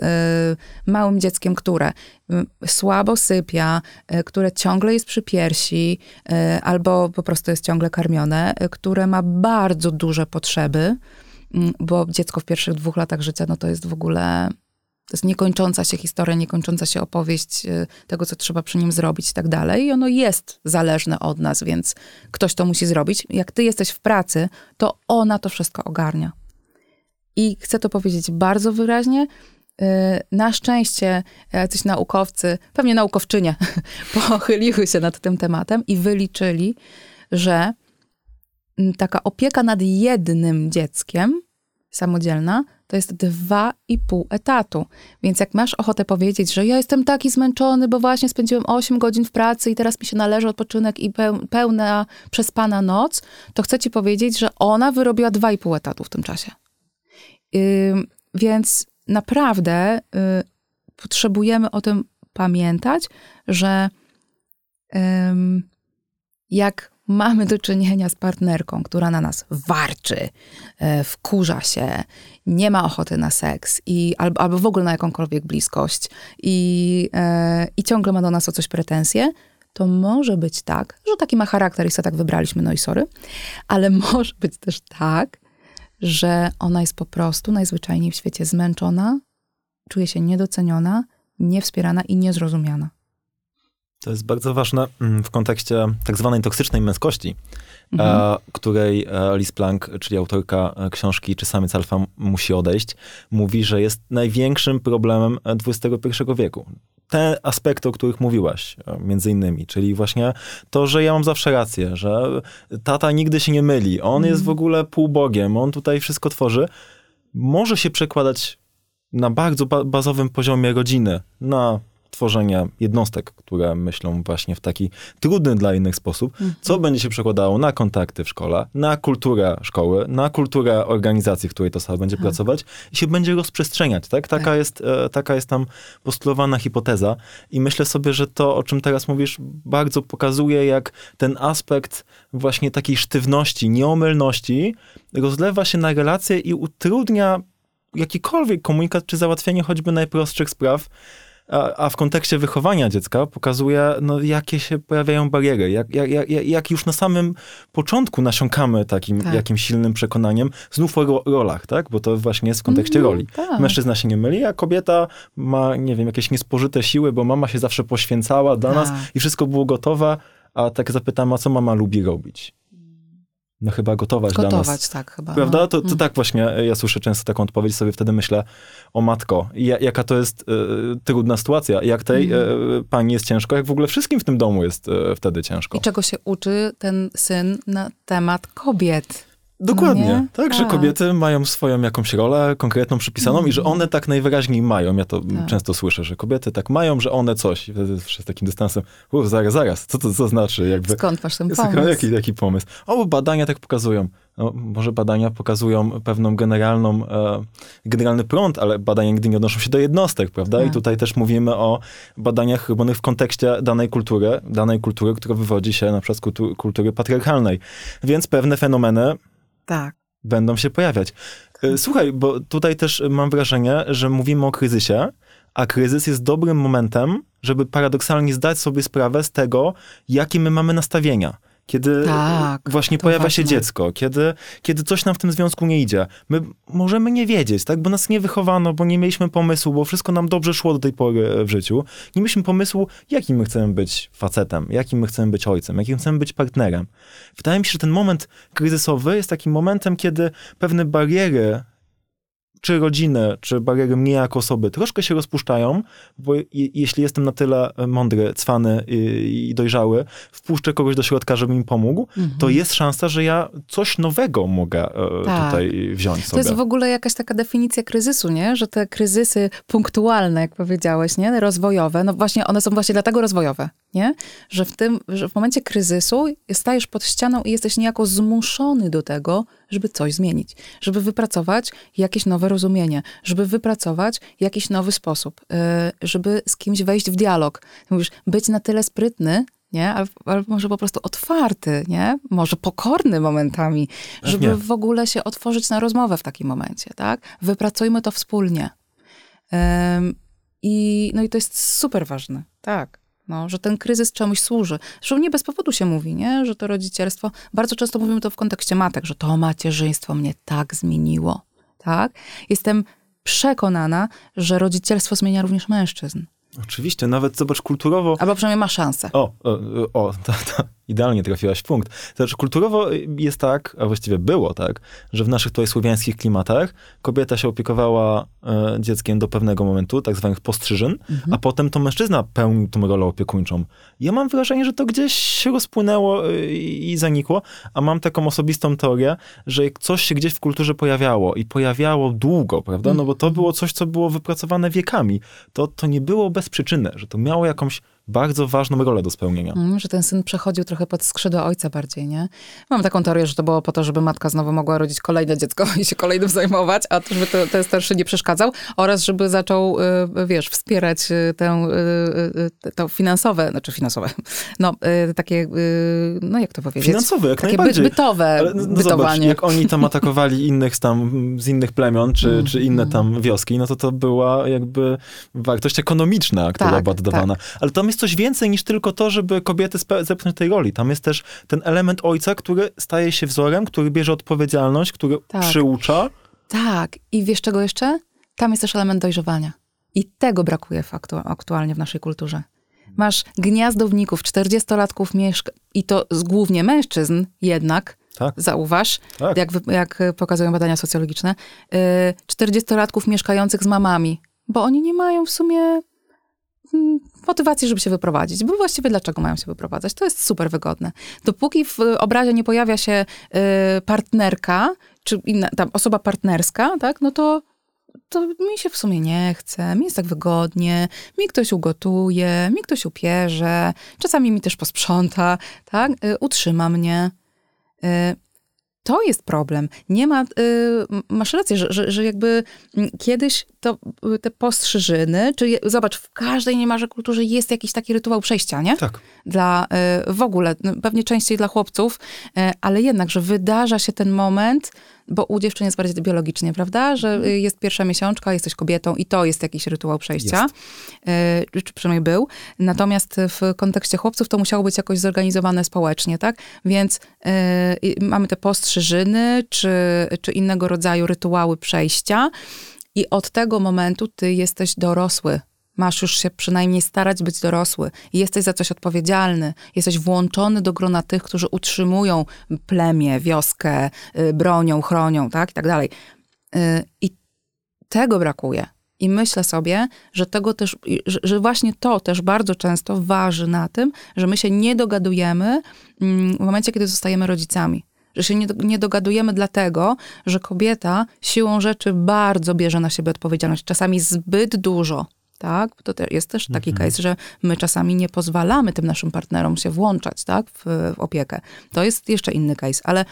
małym dzieckiem, które słabo sypia, które ciągle jest przy piersi, albo po prostu jest ciągle karmione, które ma bardzo duże potrzeby, bo dziecko w pierwszych dwóch latach życia, no to jest w ogóle to jest niekończąca się historia, niekończąca się opowieść y, tego, co trzeba przy nim zrobić i tak dalej. I ono jest zależne od nas, więc ktoś to musi zrobić. Jak ty jesteś w pracy, to ona to wszystko ogarnia. I chcę to powiedzieć bardzo wyraźnie. Y, na szczęście jacyś naukowcy, pewnie naukowczynie, pochyliły się nad tym tematem i wyliczyli, że mm, taka opieka nad jednym dzieckiem samodzielna to jest dwa i pół etatu. Więc jak masz ochotę powiedzieć, że ja jestem taki zmęczony, bo właśnie spędziłem 8 godzin w pracy i teraz mi się należy odpoczynek i pełna przespana noc, to chcę ci powiedzieć, że ona wyrobiła dwa i pół etatu w tym czasie. Yy, więc naprawdę yy, potrzebujemy o tym pamiętać, że yy, jak mamy do czynienia z partnerką, która na nas warczy, e, wkurza się, nie ma ochoty na seks i, albo, albo w ogóle na jakąkolwiek bliskość i, e, i ciągle ma do nas o coś pretensje, to może być tak, że taki ma charakter i sobie tak wybraliśmy, no i sorry, ale może być też tak, że ona jest po prostu najzwyczajniej w świecie zmęczona, czuje się niedoceniona, niewspierana i niezrozumiana. To jest bardzo ważne mm, w kontekście tak zwanej toksycznej męskości, mhm. e, której e, Liz Plank, czyli autorka e, książki Czy samiec alfa musi odejść, mówi, że jest największym problemem XXI wieku. Te aspekty, o których mówiłaś, między innymi, czyli właśnie to, że ja mam zawsze rację, że tata nigdy się nie myli, on mhm. jest w ogóle półbogiem, on tutaj wszystko tworzy, może się przekładać na bardzo bazowym poziomie rodziny, na tworzenia jednostek, które myślą właśnie w taki trudny dla innych sposób, mhm. co będzie się przekładało na kontakty w szkole, na kulturę szkoły, na kulturę organizacji, w której to samo będzie pracować i się będzie rozprzestrzeniać, tak? Taka, tak. Jest, e, taka jest tam postulowana hipoteza i myślę sobie, że to, o czym teraz mówisz, bardzo pokazuje, jak ten aspekt właśnie takiej sztywności, nieomylności rozlewa się na relacje i utrudnia jakikolwiek komunikat czy załatwienie choćby najprostszych spraw, a, a, w kontekście wychowania dziecka pokazuje, no, jakie się pojawiają bariery, jak, jak, jak, jak już na samym początku nasiąkamy takim tak. jakimś silnym przekonaniem, znów o rolach, tak? Bo to właśnie jest w kontekście mm, roli. Tak. Mężczyzna się nie myli, a kobieta ma, nie wiem, jakieś niespożyte siły, bo mama się zawsze poświęcała dla tak. nas i wszystko było gotowe, a tak zapytam, a co mama lubi robić? No chyba gotować, gotować dla nas. tak chyba. Prawda? No. To, to mm. tak właśnie, e, ja słyszę często taką odpowiedź, sobie wtedy myślę, o matko, jaka to jest y, trudna sytuacja, jak tej mm. y, pani jest ciężko, jak w ogóle wszystkim w tym domu jest y, wtedy ciężko. I czego się uczy ten syn na temat kobiet. Dokładnie, no tak, tak, że kobiety mają swoją jakąś rolę konkretną, przypisaną mm. i że mhm. one tak najwyraźniej mają. Ja to tak. często słyszę, że kobiety tak mają, że one coś. I wtedy z takim dystansem, uff, zaraz, zaraz, co to co znaczy? Jakby, Skąd masz ten pomysł? Jaki, jaki pomysł? O, badania tak pokazują. No, może badania pokazują pewną generalną, e, generalny prąd, ale badania nigdy nie odnoszą się do jednostek, prawda? Tak. I tutaj też mówimy o badaniach robione w kontekście danej kultury, danej kultury, która wywodzi się na przykład z kultury, kultury patriarchalnej. Więc pewne fenomeny tak. będą się pojawiać. E, słuchaj, bo tutaj też mam wrażenie, że mówimy o kryzysie, a kryzys jest dobrym momentem, żeby paradoksalnie zdać sobie sprawę z tego, jakie my mamy nastawienia kiedy tak, właśnie pojawia ważne. się dziecko, kiedy, kiedy coś nam w tym związku nie idzie. My możemy nie wiedzieć, tak? Bo nas nie wychowano, bo nie mieliśmy pomysłu, bo wszystko nam dobrze szło do tej pory w życiu. Nie mieliśmy pomysłu, jakim my chcemy być facetem, jakim my chcemy być ojcem, jakim chcemy być partnerem. Wydaje mi się, że ten moment kryzysowy jest takim momentem, kiedy pewne bariery czy rodziny, czy bariery mnie jako osoby troszkę się rozpuszczają, bo je, jeśli jestem na tyle e, mądry, cwany i, i dojrzały, wpuszczę kogoś do środka, żeby mi pomógł, mhm. to jest szansa, że ja coś nowego mogę e, tak. tutaj wziąć sobie. To jest w ogóle jakaś taka definicja kryzysu, nie? Że te kryzysy punktualne, jak powiedziałeś, nie? Rozwojowe, no właśnie one są właśnie dlatego rozwojowe, nie? Że w tym, że w momencie kryzysu stajesz pod ścianą i jesteś niejako zmuszony do tego, żeby coś zmienić, żeby wypracować jakieś nowe rozumienie, żeby wypracować jakiś nowy sposób, y, żeby z kimś wejść w dialog. Mówisz, być na tyle sprytny, nie? Ale może po prostu otwarty, nie? Może pokorny momentami, żeby w ogóle się otworzyć na rozmowę w takim momencie, tak? Wypracujmy to wspólnie. I, no i to jest super ważne, tak. No, że ten kryzys czemuś służy. Zresztą nie bez powodu się mówi, nie? że to rodzicielstwo, bardzo często mówimy to w kontekście matek, że to macierzyństwo mnie tak zmieniło. Tak? Jestem przekonana, że rodzicielstwo zmienia również mężczyzn. Oczywiście, nawet zobacz kulturowo. Albo przynajmniej ma szansę. O, o, o to, to, idealnie trafiłaś w punkt. To znaczy, kulturowo jest tak, a właściwie było tak, że w naszych tutaj słowiańskich klimatach kobieta się opiekowała e, dzieckiem do pewnego momentu, tak zwanych postrzyżyn, mhm. a potem to mężczyzna pełnił tą rolę opiekuńczą. Ja mam wrażenie, że to gdzieś się rozpłynęło e, i, i zanikło, a mam taką osobistą teorię, że coś się gdzieś w kulturze pojawiało i pojawiało długo, prawda? No bo to mhm. było coś, co było wypracowane wiekami. To, to nie było bez przyczyny, że to miało jakąś bardzo ważną rolę do spełnienia. Mm, że ten syn przechodził trochę pod skrzydła ojca bardziej, nie? Mam taką teorię, że to było po to, żeby matka znowu mogła rodzić kolejne dziecko i się kolejnym zajmować, a to, żeby to, ten starszy nie przeszkadzał oraz żeby zaczął, y, wiesz, wspierać y, tę, y, to finansowe, znaczy finansowe, no takie, no jak to powiedzieć? Finansowe, jak takie najbardziej. bytowe Ale, no, bytowanie. Zobacz, jak oni tam atakowali innych tam, z innych plemion, czy, mm, czy inne tam wioski, no to to była jakby wartość ekonomiczna, która tak, była oddawana. Tak. Ale tam jest coś więcej niż tylko to, żeby kobiety zepchnąć tej roli. Tam jest też ten element ojca, który staje się wzorem, który bierze odpowiedzialność, który tak. przyucza. Tak. I wiesz czego jeszcze? Tam jest też element dojrzewania. I tego brakuje faktu, aktualnie w naszej kulturze. Masz gniazdowników, 40-latków mieszka i to głównie mężczyzn jednak, Tak. zauważ, Tak. jak, jak pokazują badania socjologiczne, y, 40-latków mieszkających z mamami, bo oni nie mają w sumie motywacji, żeby się wyprowadzić. Bo właściwie dlaczego mają się wyprowadzać? To jest super wygodne. Dopóki w obrazie nie pojawia się y, partnerka, czy inna, tam osoba partnerska, tak, no to to mi się w sumie nie chce, mi jest tak wygodnie, mi ktoś ugotuje, mi ktoś upierze, czasami mi też posprząta, tak, y, utrzyma mnie. To jest problem. Nie ma, y, masz rację, że, że, że jakby mm, kiedyś to y, te postrzyżyny, czy je, zobacz, w każdej niemalże kulturze jest jakiś taki rytuał przejścia, nie? Tak. Dla y, w ogóle, no, pewnie częściej dla chłopców, y, ale jednak, że wydarza się ten moment, bo u dziewczyn jest bardziej biologicznie, prawda? Że y, jest pierwsza miesiączka, jesteś kobietą i to jest jakiś rytuał przejścia, y, czy przynajmniej był. Natomiast w kontekście chłopców to musiało być jakoś zorganizowane społecznie, tak? Więc y, mamy te postrzyżyny, czy, czy innego rodzaju rytuały przejścia i od tego momentu ty jesteś dorosły. Masz już się przynajmniej starać być dorosły. Jesteś za coś odpowiedzialny. Jesteś włączony do grona tych, którzy utrzymują plemię, wioskę, y, bronią, chronią, tak? I tak dalej. Y, I tego brakuje. I myślę sobie, że tego też, że, że właśnie to też bardzo często waży na tym, że my się nie dogadujemy mm, w momencie, kiedy zostajemy rodzicami. Że się nie, nie dogadujemy dlatego, że kobieta siłą rzeczy bardzo bierze na siebie odpowiedzialność, czasami zbyt dużo. Tak? To te, jest też taki case, że my czasami nie pozwalamy tym naszym partnerom się włączać tak? w, w opiekę. To jest jeszcze inny case, ale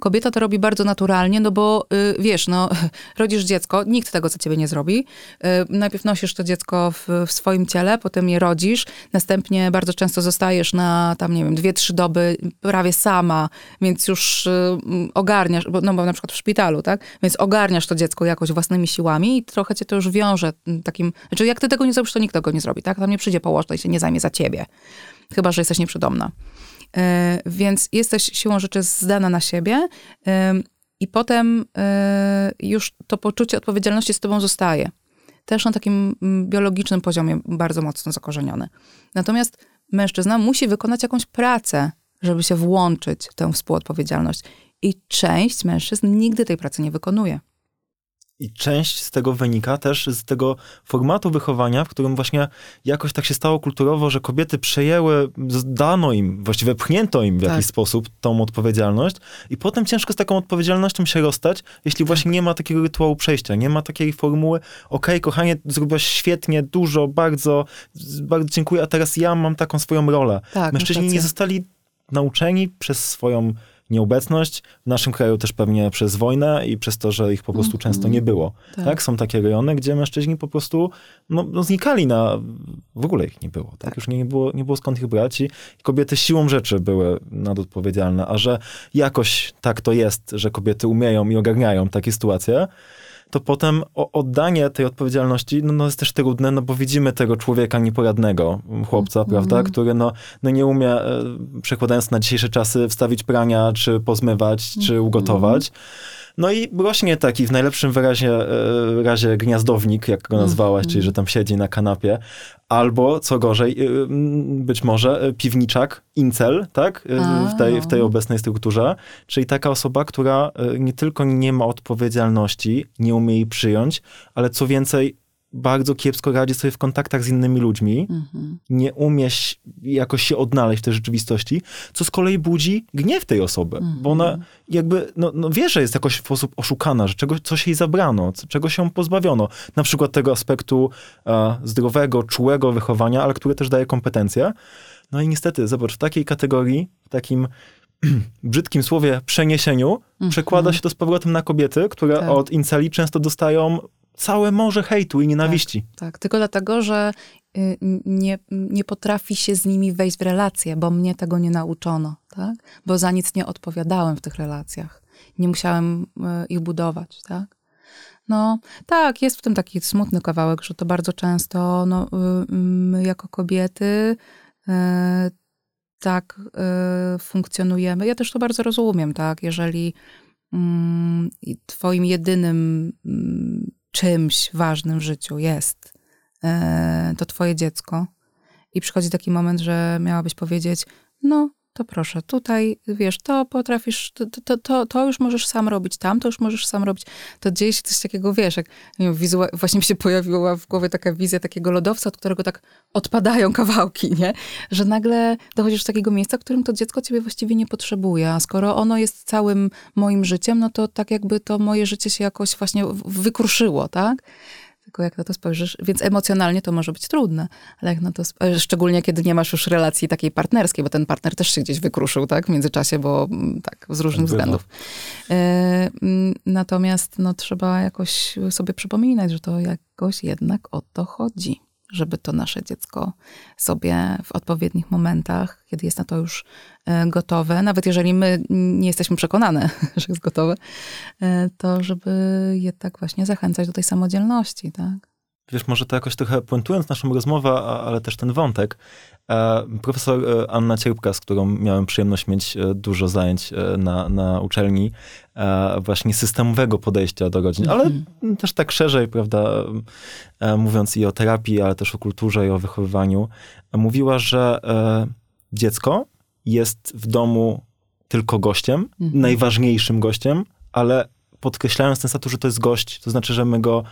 kobieta to robi bardzo naturalnie, no bo y, wiesz, no, rodzisz dziecko, nikt tego za ciebie nie zrobi. Y, najpierw nosisz to dziecko w, w swoim ciele, potem je rodzisz, następnie bardzo często zostajesz na tam, nie wiem, dwie, trzy doby prawie sama, więc już y, ogarniasz, bo, no bo na przykład w szpitalu, tak? Więc ogarniasz to dziecko jakoś własnymi siłami i trochę cię to już wiąże mm, takim, znaczy jak ty tego nie zrobisz, to nikt tego nie zrobi, tak? Tam nie przyjdzie położna i się nie zajmie za ciebie. Chyba, że jesteś nieprzydomna. E, Więc jesteś siłą rzeczy zdana na siebie em, i potem e, już to poczucie odpowiedzialności z tobą zostaje. Też na takim mm, biologicznym poziomie bardzo mocno zakorzenione. Natomiast mężczyzna musi wykonać jakąś pracę, żeby się włączyć w tę współodpowiedzialność. I część mężczyzn nigdy tej pracy nie wykonuje. I część z tego wynika też z tego formatu wychowania, w którym właśnie jakoś tak się stało kulturowo, że kobiety przejęły, dano im, właściwie pchnięto im w Tak. jakiś sposób tą odpowiedzialność i potem ciężko z taką odpowiedzialnością się rozstać, jeśli właśnie nie ma takiego rytuału przejścia, nie ma takiej formuły, okej, kochanie, zrobiłaś świetnie, dużo, bardzo, bardzo dziękuję, a teraz ja mam taką swoją rolę. Tak, Mężczyźni nie zostali nauczeni przez swoją nieobecność, w naszym kraju też pewnie przez wojnę i przez to, że ich po prostu często nie było. Tak. Tak. Są takie rejony, gdzie mężczyźni po prostu no, no znikali na... W ogóle ich nie było, tak? Tak. Już nie było, nie było skąd ich brać i kobiety siłą rzeczy były nadodpowiedzialne, a że jakoś tak to jest, że kobiety umieją i ogarniają takie sytuacje, to potem o, oddanie tej odpowiedzialności no, no jest też trudne, no bo widzimy tego człowieka nieporadnego, chłopca, prawda, który no, no nie umie, e, przekładając na dzisiejsze czasy, wstawić prania, czy pozmywać, czy ugotować. No i rośnie taki w najlepszym wyrazie, e, razie gniazdownik, jak go nazwałaś, czyli że tam siedzi na kanapie, albo co gorzej, e, m, być może e, piwniczak, incel, tak, e, w tej, w tej obecnej strukturze, czyli taka osoba, która nie tylko nie ma odpowiedzialności, nie umie jej przyjąć, ale co więcej, bardzo kiepsko radzi sobie w kontaktach z innymi ludźmi, Mhm. nie umie jakoś się odnaleźć w tej rzeczywistości, co z kolei budzi gniew tej osoby, bo ona jakby, no, no wie, że jest jakoś w sposób oszukana, że czegoś, coś jej zabrano, czego się pozbawiono. Na przykład tego aspektu e, zdrowego, czułego wychowania, ale które też daje kompetencje. No i niestety, zobacz, w takiej kategorii, w takim brzydkim słowie przeniesieniu, przekłada się to z powrotem na kobiety, które Mhm. Tak. od inceli często dostają całe morze hejtu i nienawiści. Tak, tylko dlatego, że y, nie, nie potrafi się z nimi wejść w relacje, bo mnie tego nie nauczono, tak? Bo za nic nie odpowiadałem w tych relacjach. Nie musiałem y, ich budować, tak? No, tak, jest w tym taki smutny kawałek, że to bardzo często no, my jako kobiety y, tak funkcjonujemy. Ja też to bardzo rozumiem, tak? Jeżeli mm, twoim jedynym mm, czymś ważnym w życiu jest e, to twoje dziecko. I przychodzi taki moment, że miałabyś powiedzieć, no to proszę, tutaj, wiesz, to potrafisz, to, to, to, to, już możesz sam robić, tam to już możesz sam robić. To dzieje się coś takiego, wiesz, jak wiem, właśnie mi się pojawiła w głowie taka wizja takiego lodowca, od którego tak odpadają kawałki, nie? Że nagle dochodzisz do takiego miejsca, w którym to dziecko ciebie właściwie nie potrzebuje, a skoro ono jest całym moim życiem, no to tak jakby to moje życie się jakoś właśnie wykruszyło, tak? Tylko jak na to spojrzysz, więc emocjonalnie to może być trudne, ale jak na to, e, szczególnie kiedy nie masz już relacji takiej partnerskiej, bo ten partner też się gdzieś wykruszył, tak, w międzyczasie, bo mm, tak, z różnych tak względów. E, natomiast no, trzeba jakoś sobie przypominać, że to jakoś jednak o to chodzi żeby to nasze dziecko sobie w odpowiednich momentach, kiedy jest na to już e, gotowe, nawet jeżeli my nie jesteśmy przekonane, że jest gotowe, e, to żeby je tak właśnie zachęcać do tej samodzielności, tak? Wiesz, może to jakoś trochę puentując naszą rozmowę, ale też ten wątek, e, profesor Anna Cierpka, z którą miałem przyjemność mieć dużo zajęć na, na uczelni, właśnie systemowego podejścia do rodzin, ale mm. też tak szerzej, prawda, mówiąc i o terapii, ale też o kulturze i o wychowywaniu, mówiła, że dziecko jest w domu tylko gościem, mm. najważniejszym gościem, ale podkreślając ten status, że to jest gość, to znaczy, że my go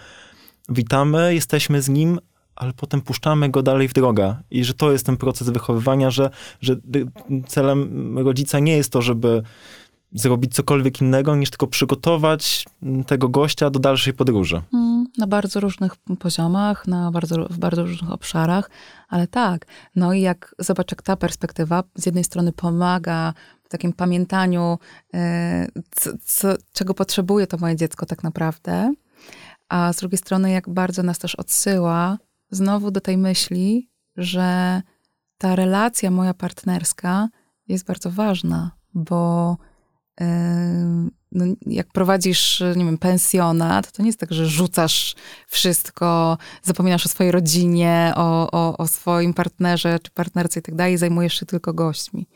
witamy, jesteśmy z nim, ale potem puszczamy go dalej w drogę. I że to jest ten proces wychowywania, że, że celem rodzica nie jest to, żeby zrobić cokolwiek innego, niż tylko przygotować tego gościa do dalszej podróży. Mm, na bardzo różnych poziomach, na bardzo, w bardzo różnych obszarach, ale tak. No i jak zobacz, jak ta perspektywa z jednej strony pomaga w takim pamiętaniu, e, co, co, czego potrzebuje to moje dziecko tak naprawdę, a z drugiej strony jak bardzo nas też odsyła znowu do tej myśli, że ta relacja moja partnerska jest bardzo ważna, bo no, jak prowadzisz, nie wiem, pensjonat, to nie jest tak, że rzucasz wszystko, zapominasz o swojej rodzinie, o, o, o swoim partnerze czy partnerce i tak dalej, zajmujesz się tylko gośćmi,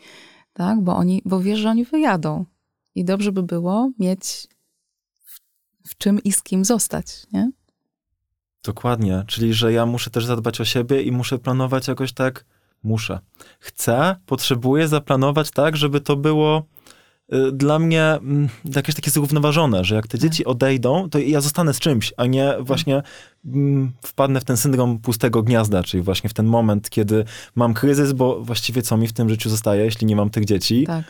tak? Bo oni, bo wiesz, że oni wyjadą i dobrze by było mieć w, czym i z kim zostać, nie? Dokładnie, czyli że ja muszę też zadbać o siebie i muszę planować jakoś tak, muszę. Chcę, potrzebuję zaplanować tak, żeby to było Y, dla mnie mm, jakieś takie zrównoważone, że jak te dzieci tak. odejdą, to ja zostanę z czymś, a nie właśnie mm, wpadnę w ten syndrom pustego gniazda, czyli właśnie w ten moment, kiedy mam kryzys, bo właściwie co mi w tym życiu zostaje, jeśli nie mam tych dzieci. Tak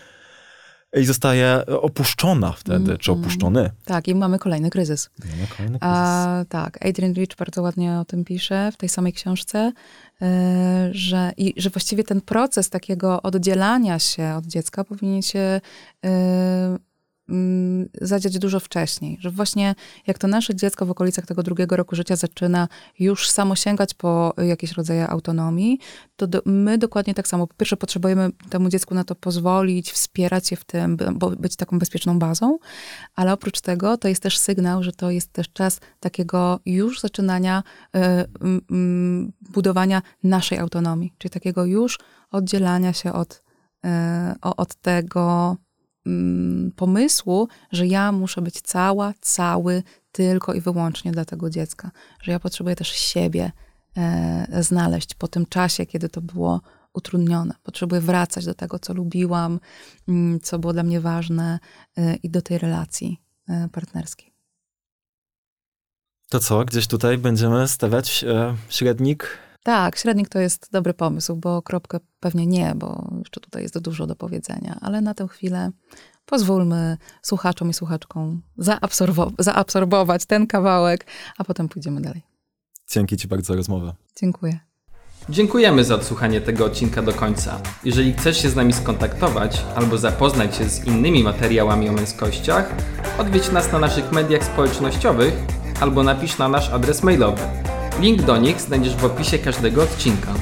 i zostaje opuszczona wtedy, mm, czy opuszczony. Tak, i mamy kolejny kryzys. Mamy kolejny kryzys. A, tak, Adrian Rich bardzo ładnie o tym pisze w tej samej książce, yy, że, i, że właściwie ten proces takiego oddzielania się od dziecka powinien się Mm, zadziać dużo wcześniej. Że właśnie jak to nasze dziecko w okolicach tego drugiego roku życia zaczyna już samo sięgać po jakieś rodzaje autonomii, to do, my dokładnie tak samo. Po pierwsze potrzebujemy temu dziecku na to pozwolić, wspierać je w tym, bo być taką bezpieczną bazą, ale oprócz tego to jest też sygnał, że to jest też czas takiego już zaczynania y, y, y, budowania naszej autonomii, czyli takiego już oddzielania się od, y, od tego, Mm, pomysłu, że ja muszę być cała, cały tylko i wyłącznie dla tego dziecka, że ja potrzebuję też siebie e, znaleźć po tym czasie, kiedy to było utrudnione. Potrzebuję wracać do tego, co lubiłam, mm, co było dla mnie ważne e, i do tej relacji e, partnerskiej. To co, gdzieś tutaj będziemy stawiać e, średnik tak, średnik to jest dobry pomysł, bo kropkę pewnie nie, bo jeszcze tutaj jest dużo do powiedzenia, ale na tę chwilę pozwólmy słuchaczom i słuchaczkom zaabsorbo zaabsorbować ten kawałek, a potem pójdziemy dalej. Dzięki Ci bardzo za rozmowę. Dziękuję. Dziękujemy za odsłuchanie tego odcinka do końca. Jeżeli chcesz się z nami skontaktować albo zapoznać się z innymi materiałami o męskościach, odwiedź nas na naszych mediach społecznościowych albo napisz na nasz adres mailowy Link do nich znajdziesz w opisie każdego odcinka.